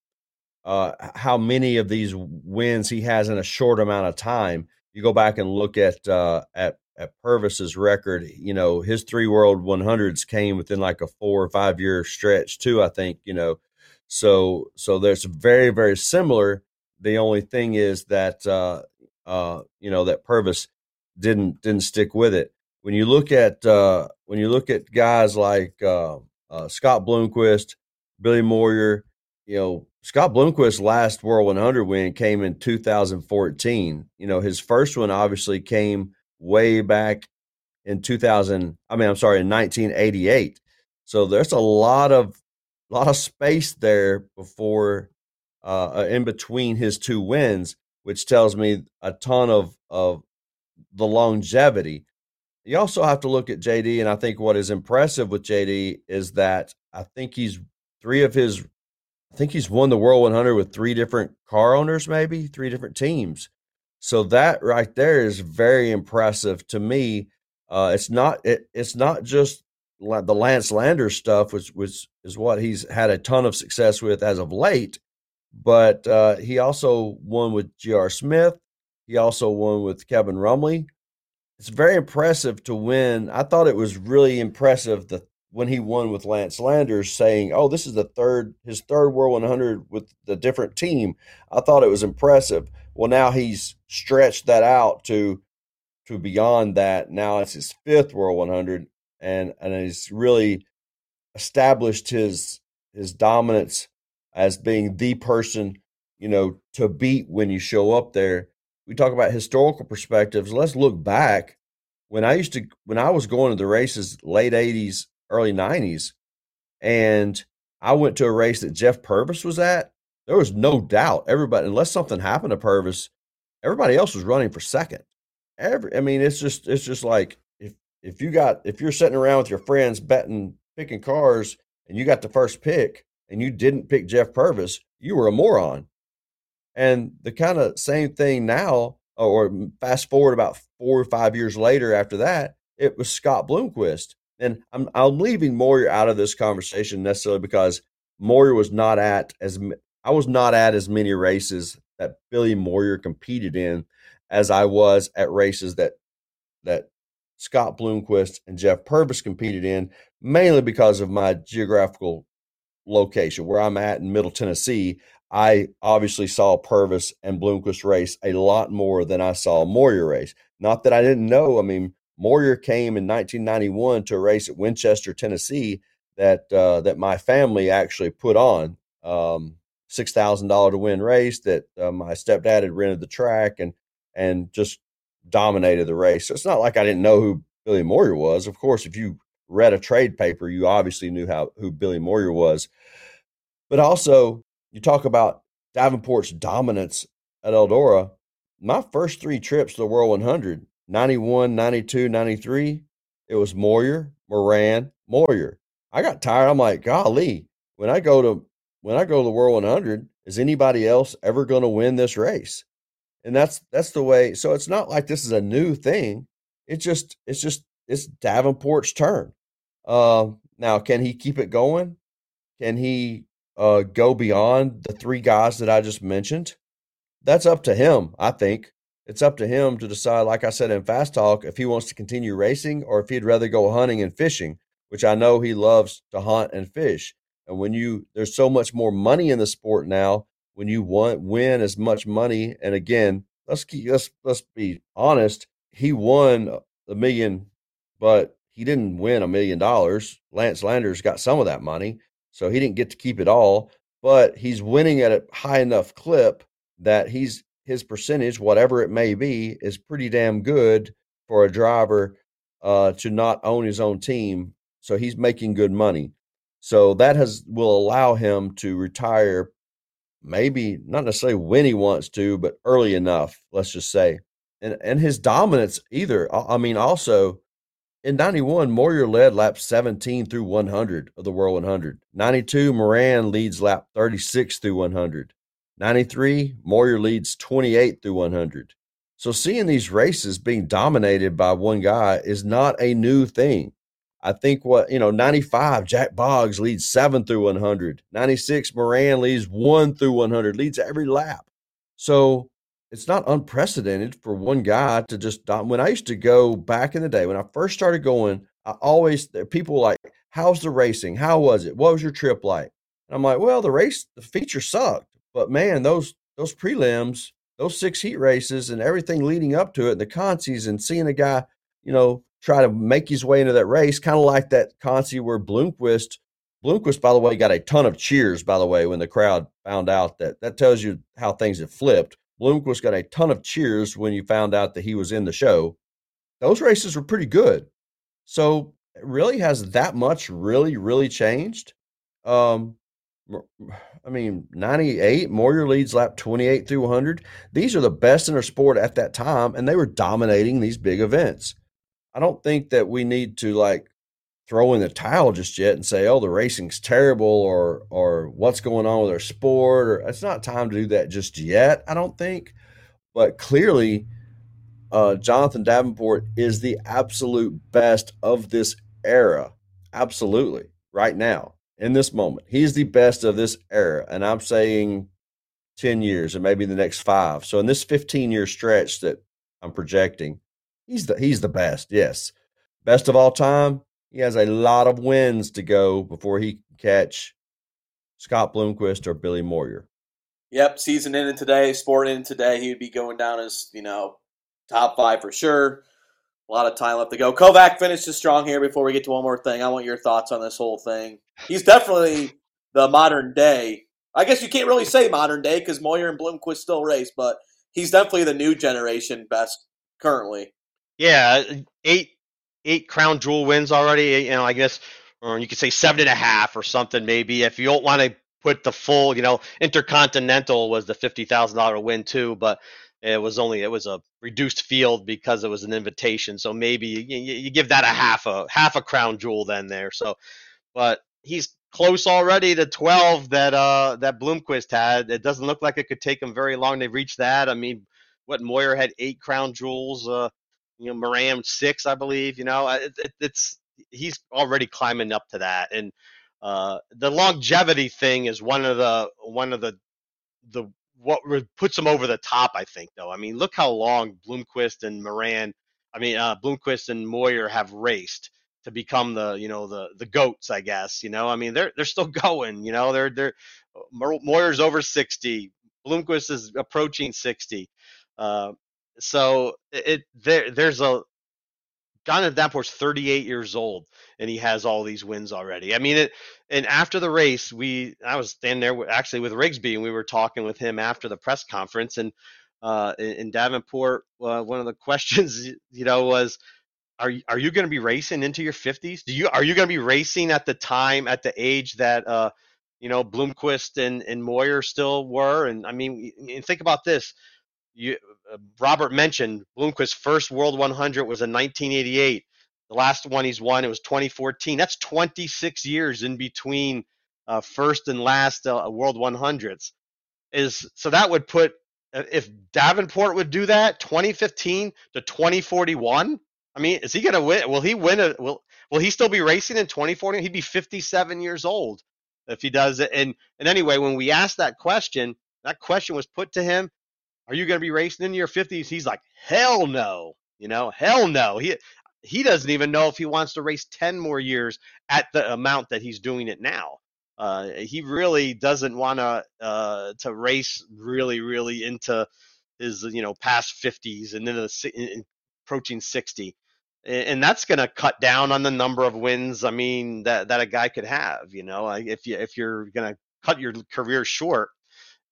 uh, how many of these wins he has in a short amount of time. You go back and look at uh, at at Purvis's record, you know, his three world 100s came within like a four or five year stretch too, I think, you know. So so there's very very similar. The only thing is that uh uh you know that Purvis didn't didn't stick with it. When you look at uh when you look at guys like uh, uh Scott Bloomquist, Billy Moyer, you know, Scott Bloomquist's last World 100 win came in 2014. You know, his first one obviously came way back in 2000 i mean i'm sorry in 1988 so there's a lot of lot of space there before uh, uh, in between his two wins which tells me a ton of of the longevity. You also have to look at jd and i think what is impressive with jd is that i think he's three of his i think he's won the world 100 with three different car owners maybe three different teams so that right there is very impressive to me. Uh, it's not it, it's not just the Lance Landers stuff, which which is what he's had a ton of success with as of late. But uh, he also won with J.R. Smith. He also won with Kevin Rumley. It's very impressive to win. I thought it was really impressive the when he won with Lance Landers, saying, "Oh, this is the third his third World 100 with the different team." I thought it was impressive. Well, now he's stretched that out to to beyond that. Now it's his fifth World 100, and and he's really established his his dominance as being the person you know to beat when you show up there. We talk about historical perspectives. Let's look back when I used to when I was going to the races late 80s, early 90s, and I went to a race that Jeff Purvis was at there was no doubt everybody, unless something happened to Purvis, everybody else was running for second. Every, I mean, it's just it's just like if if you got if you're sitting around with your friends betting picking cars and you got the first pick and you didn't pick Jeff Purvis, you were a moron. And the kind of same thing now, or fast forward about four or five years later after that, it was Scott Bloomquist. And I'm I'm leaving Moyer out of this conversation necessarily because Moyer was not at as I was not at as many races that Billy Moyer competed in as I was at races that that Scott Bloomquist and Jeff Purvis competed in, mainly because of my geographical location where I'm at in Middle Tennessee, I obviously saw Purvis and Bloomquist race a lot more than I saw Moyer race. Not that I didn't know. I mean, Moyer came in 1991 to a race at Winchester, Tennessee, that uh, that my family actually put on. Um, Six thousand dollar to win race that uh, my stepdad had rented the track and and just dominated the race. So it's not like I didn't know who Billy Moyer was. Of course, if you read a trade paper, you obviously knew how who Billy Moyer was. But also, you talk about Davenport's dominance at Eldora. My first three trips to the World 100, 91, 92, 93, it was Moyer, Moran, Moyer. I got tired. I'm like, golly, when I go to when I go to the World 100, is anybody else ever going to win this race? And that's that's the way. So it's not like this is a new thing. It's just it's just it's Davenport's turn. Uh, now, can he keep it going? Can he uh, go beyond the three guys that I just mentioned? That's up to him. I think it's up to him to decide. Like I said in Fast Talk, if he wants to continue racing or if he'd rather go hunting and fishing, which I know he loves to hunt and fish. And when you there's so much more money in the sport now, when you want win as much money, and again, let's keep let's let's be honest, he won a million, but he didn't win a million dollars. Lance Landers got some of that money, so he didn't get to keep it all. But he's winning at a high enough clip that he's his percentage, whatever it may be, is pretty damn good for a driver uh, to not own his own team. So he's making good money. So that has will allow him to retire maybe not necessarily when he wants to, but early enough, let's just say. And and his dominance either. I mean, also in 91, Moyer led lap 17 through 100 of the World 100. 92, Moran leads lap 36 through 100. 93, Moyer leads 28 through 100. So seeing these races being dominated by one guy is not a new thing. I think what, you know, 95, Jack Boggs leads seven through 100. 96, Moran leads one through 100, leads every lap. So it's not unprecedented for one guy to just, when I used to go back in the day, when I first started going, I always, people like, how's the racing? How was it? What was your trip like? And I'm like, well, the race, the feature sucked, but man, those, those prelims, those six heat races and everything leading up to it, and the consies and seeing a guy, you know, try to make his way into that race, kind of like that Consi where Bloomquist, Bloomquist, by the way, got a ton of cheers, by the way, when the crowd found out that. That tells you how things have flipped. Bloomquist got a ton of cheers when you found out that he was in the show. Those races were pretty good. So really has that much really, really changed? Um, I mean, 98, Moyer leads lap 28 through 100. These are the best in our sport at that time, and they were dominating these big events. I don't think that we need to like throw in the towel just yet and say, "Oh, the racing's terrible," or or what's going on with our sport. Or it's not time to do that just yet. I don't think, but clearly, uh, Jonathan Davenport is the absolute best of this era. Absolutely, right now in this moment, he's the best of this era, and I'm saying. 10 years and maybe the next five. So in this 15 year stretch that I'm projecting, He's the he's the best. Yes, best of all time. He has a lot of wins to go before he can catch Scott Bloomquist or Billy Moyer. Yep, season in today, sport in today. He would be going down as you know top five for sure. A lot of time left to go. Kovac finishes strong here. Before we get to one more thing, I want your thoughts on this whole thing. He's definitely the modern day. I guess you can't really say modern day because Moyer and Bloomquist still race, but he's definitely the new generation best currently. Yeah, eight eight crown jewel wins already. You know, I guess, or you could say seven and a half or something maybe. If you don't want to put the full, you know, intercontinental was the fifty thousand dollar win too, but it was only it was a reduced field because it was an invitation. So maybe you, you give that a half a half a crown jewel then there. So, but he's close already to 12 that uh that Bloomquist had. It doesn't look like it could take him very long to reach that. I mean, what Moyer had eight crown jewels. Uh, you know Moran six, I believe. You know, it, it, it's he's already climbing up to that, and uh, the longevity thing is one of the one of the the what puts him over the top. I think, though. I mean, look how long Bloomquist and Moran, I mean, uh, Bloomquist and Moyer have raced. to become the you know the the goats, I guess. You know, I mean they're they're still <laughs> going. You know, they're they're Moyer's over sixty, Bloomquist is approaching sixty. Uh, so it there there's a Jonathan Davenport's 38 years old and he has all these wins already. I mean, it, and after the race, we I was standing there actually with Rigsby and we were talking with him after the press conference and uh, in, Davenport, uh, one of the <laughs> questions you know was, are are you going to be racing into your 50s? Do you are you going to be racing at the time at the age that uh, you know Bloomquist and and Moyer still were? And I mean, think about this you, Robert mentioned Bloomquist's first World 100 was in 1988. The last one he's won it was 2014. That's 26 years in between uh, first and last uh, World 100s. Is so that would put uh, if Davenport would do that 2015 to 2041. I mean, is he to win? Will he win? A, will Will he still be racing in 2040? He'd be 57 years old if he does it. And and anyway, when we asked that question, that question was put to him are you going to be racing in your 50s? He's like, hell no. You know, hell no. He he doesn't even know if he wants to race 10 more years at the amount that he's doing it now. Uh, he really doesn't want to uh, to race really, really into his you know past 50s and then the, approaching 60, and that's going to cut down on the number of wins. I mean that that a guy could have. You know, if you if you're going to cut your career short,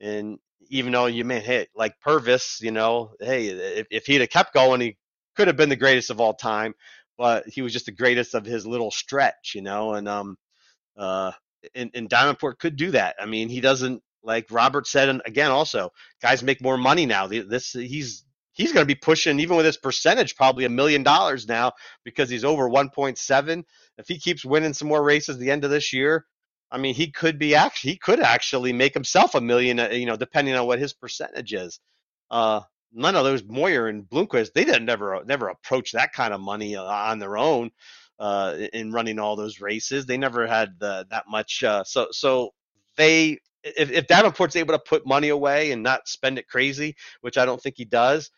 and even though you may hit like Purvis, you know, hey, if, if he'd have kept going, he could have been the greatest of all time, but he was just the greatest of his little stretch, you know, and um, uh, and, and Davenport could do that. I mean, he doesn't like Robert said, and again, also guys make more money now. This he's he's going to be pushing even with his percentage probably a million dollars now because he's over 1.7. If he keeps winning some more races at the end of this year, I mean, he could be actually he could actually make himself a million, uh, you know, depending on what his percentage is. Uh, none of those Moyer and Bloomquist, they didn't never never approach that kind of money uh, on their own uh, in running all those races. They never had the, that much. Uh, so so they if, if Davenport's able to put money away and not spend it crazy, which I don't think he does,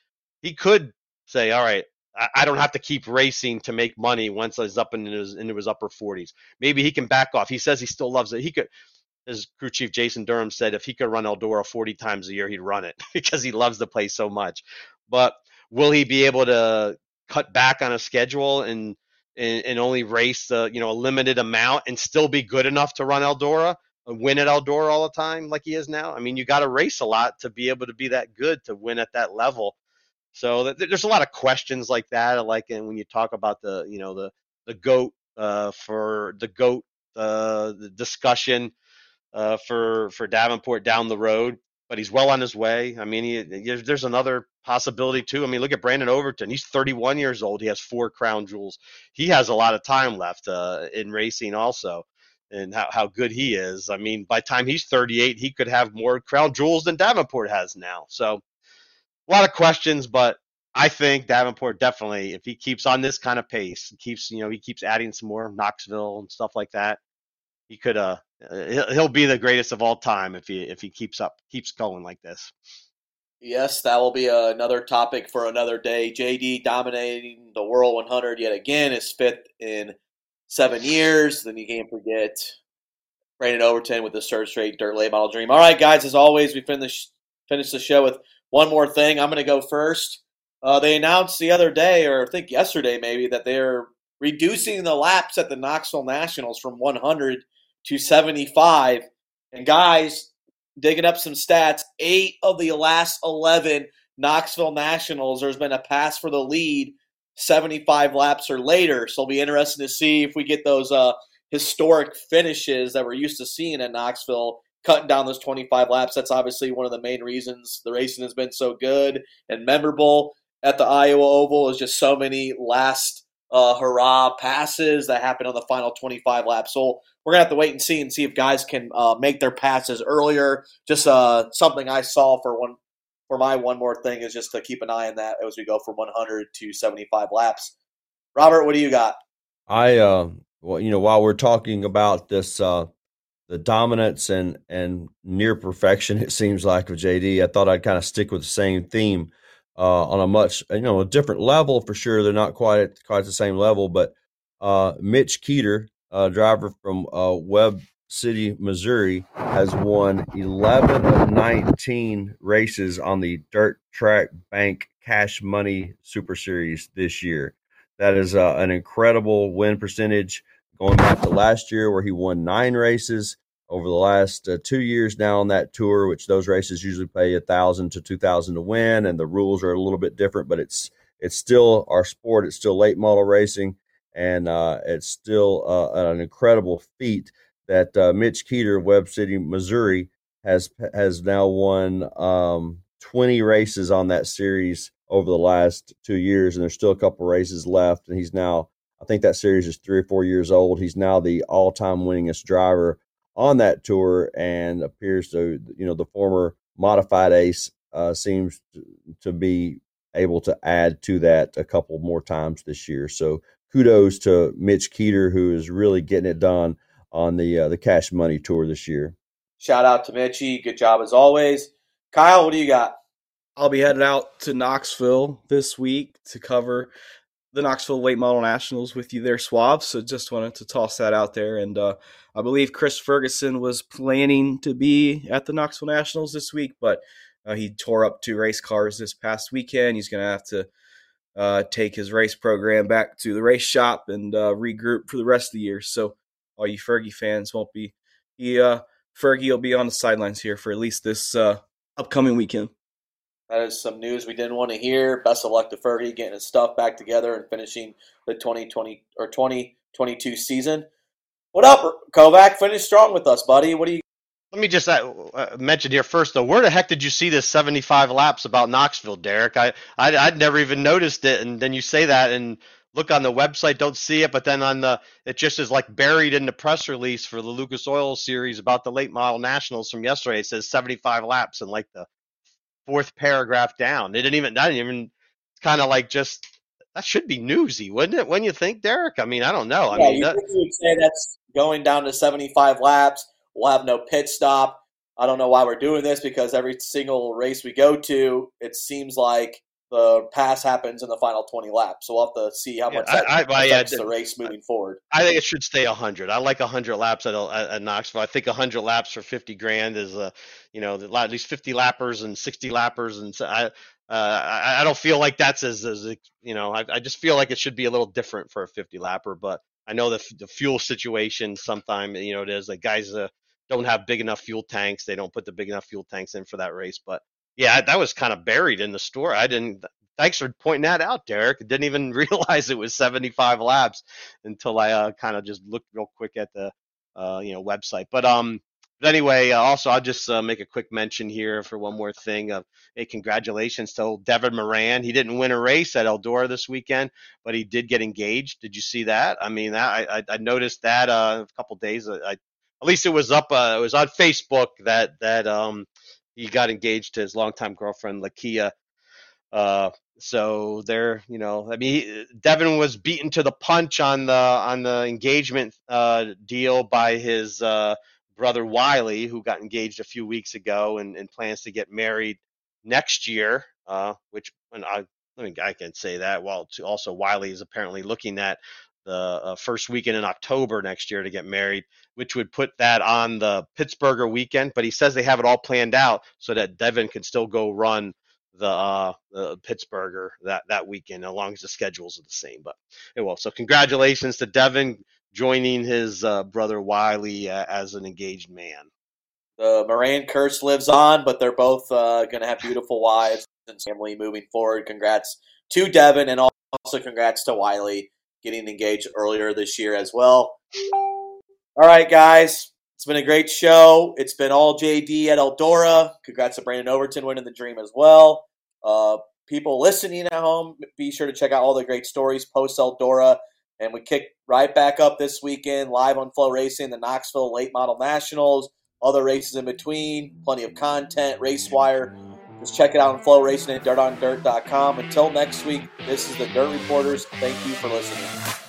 he could say, all right, I don't have to keep racing to make money once he's up into his into his upper 40s. Maybe he can back off. He says he still loves it. He could, as crew chief Jason Durham said, if he could run Eldora 40 times a year, he'd run it <laughs> because he loves the place so much. But will he be able to cut back on a schedule and and, and only race you know a limited amount and still be good enough to run Eldora? Win at Eldora all the time like he is now. I mean, you got to race a lot to be able to be that good to win at that level. So th- there's a lot of questions like that, like and when you talk about the you know the the goat uh, for the goat uh, the discussion uh, for for Davenport down the road, but he's well on his way. I mean, he, there's another possibility too. I mean, look at Brandon Overton. He's 31 years old. He has four crown jewels. He has a lot of time left uh, in racing also. And how, how good he is. I mean, by time he's 38, he could have more crown jewels than Davenport has now. So, a lot of questions, but I think Davenport definitely, if he keeps on this kind of pace, keeps you know he keeps adding some more Knoxville and stuff like that, he could uh he'll be the greatest of all time if he if he keeps up keeps going like this. Yes, that will be another topic for another day. JD dominating the World 100 yet again, is fifth in seven years. Then you can't forget Brandon Overton with the third straight dirt late model dream. All right, guys, as always, we finish finish the show with one more thing. I'm going to go first. Uh, they announced the other day, or I think yesterday maybe, that they're reducing the laps at the Knoxville Nationals from 100 to 75. And guys, digging up some stats, eight of the last 11 Knoxville Nationals, there's been a pass for the lead 75 laps or later. So it'll be interesting to see if we get those uh, historic finishes that we're used to seeing at Knoxville cutting down those 25 laps. That's obviously one of the main reasons the racing has been so good and memorable at the Iowa Oval. Is just so many last uh, hurrah passes that happen on the final 25 laps. So we're gonna have to wait and see and see if guys can uh, make their passes earlier. Just uh, something I saw for one for my one more thing is just to keep an eye on that as we go from 100 to 75 laps. Robert, what do you got? I uh, well, you know, while we're talking about this uh, the dominance and and near perfection it seems like of JD. I thought I'd kind of stick with the same theme uh, on a much you know a different level for sure. They're not quite at quite the same level, but uh, Mitch Keeter, a driver from uh, Webb City, Missouri, has won 11 of 19 races on the Dirt Track Bank Cash Money Super Series this year. That is uh, an incredible win percentage going back to last year where he won nine races over the last uh, two years now on that tour, which those races usually pay a thousand to two thousand to win, and the rules are a little bit different, but it's it's still our sport. It's still late model racing, and uh, it's still uh, an incredible feat that uh, Mitch Keeter of Webb City, Missouri, has has now won um, 20 races on that series over the last two years, and there's still a couple races left. And he's now, I think that series is three or four years old. He's now the all-time winningest driver on that tour, and appears to, you know, the former modified ace uh, seems to, to be able to add to that a couple more times this year. So kudos to Mitch Keeter, who is really getting it done on the uh, the Cash Money Tour this year. Shout out to Mitchy. Good job as always. Kyle, what do you got? I'll be headed out to Knoxville this week to cover the Knoxville Late Model Nationals with you there, Swab. So just wanted to toss that out there. And uh, I believe Chris Ferguson was planning to be at the Knoxville Nationals this week, but uh, he tore up two race cars this past weekend. He's going to have to uh, take his race program back to the race shop and uh, regroup for the rest of the year. So all you Fergie fans won't be. He uh, Fergie will be on the sidelines here for at least this uh, upcoming weekend. That is some news we didn't want to hear. Best of luck to Fergie getting his stuff back together and finishing the 2020 or 2022 season. What up, Kovac? Finish strong with us, buddy. What do you? Let me just uh, uh, mention here first, though. Where the heck did you see this 75 laps about Knoxville, Derek? I, I I'd never even noticed it, and then you say that, and look on the website, don't see it, but then on the it just is like buried in the press release for the Lucas Oil series about the late model nationals from yesterday. It says 75 laps and like the fourth paragraph down. They didn't even that didn't even it's kind of like just that should be newsy, wouldn't it? When you think, Derek? I mean, I don't know. I yeah, mean, you that, would say that's going down to 75 laps. We'll have no pit stop. I don't know why we're doing this because every single race we go to, it seems like the pass happens in the final 20 laps. So we'll have to see how much Yeah, that I- I- affects the race moving forward. I think it should stay 100. I like 100 laps at, at, at Knoxville. I think 100 laps for 50 grand is, uh, you know, at least 50 lappers and 60 lappers, and so I, uh, I, I don't feel like that's as, as you know, I, I just feel like it should be a little different for a 50 lapper. But I know the, the fuel situation sometimes, you know, it is like guys uh, don't have big enough fuel tanks. They don't put the big enough fuel tanks in for that race. But yeah, that was kind of buried in the store. I didn't. Thanks for pointing that out, Derek. I didn't even <laughs> realize it was 75 laps until I uh, kind of just looked real quick at the uh, you know website. But um, but anyway, uh, also I'll just uh, make a quick mention here for one more thing. Of hey, congratulations to old Devin Moran. He didn't win a race at Eldora this weekend, but he did get engaged. Did you see that? I mean, that, I, I I noticed that uh, a couple days. uh, I, at least it was up. Uh, it was on Facebook that that um he got engaged to his longtime girlfriend Lakia. Uh, so there, you know, I mean, Devin was beaten to the punch on the on the engagement uh, deal by his uh, brother Wiley, who got engaged a few weeks ago and, and plans to get married next year. Uh, which, I, I mean, I can say that. While also Wiley is apparently looking at the uh, first weekend in October next year to get married, which would put that on the Pittsburgher weekend. But he says they have it all planned out so that Devin can still go run the uh the Pittsburgher that that weekend as long as the schedules are the same. But it will. So congratulations to Devin joining his uh, brother Wiley uh, as an engaged man. The Moran curse lives on, but they're both uh, going to have beautiful wives and family moving forward. Congrats to Devin, and also congrats to Wiley getting engaged earlier this year as well. All right, guys. It's been a great show. It's been all JD at Eldora. Congrats to Brandon Overton winning the dream as well. Uh, people listening at home, be sure to check out all the great stories post Eldora. And we kick right back up this weekend live on FloRacing, the Knoxville Late Model Nationals, other races in between, plenty of content, RaceWire. Just check it out on FloRacing and DirtOnDirt.com. Until next week, this is the Dirt Reporters. Thank you for listening.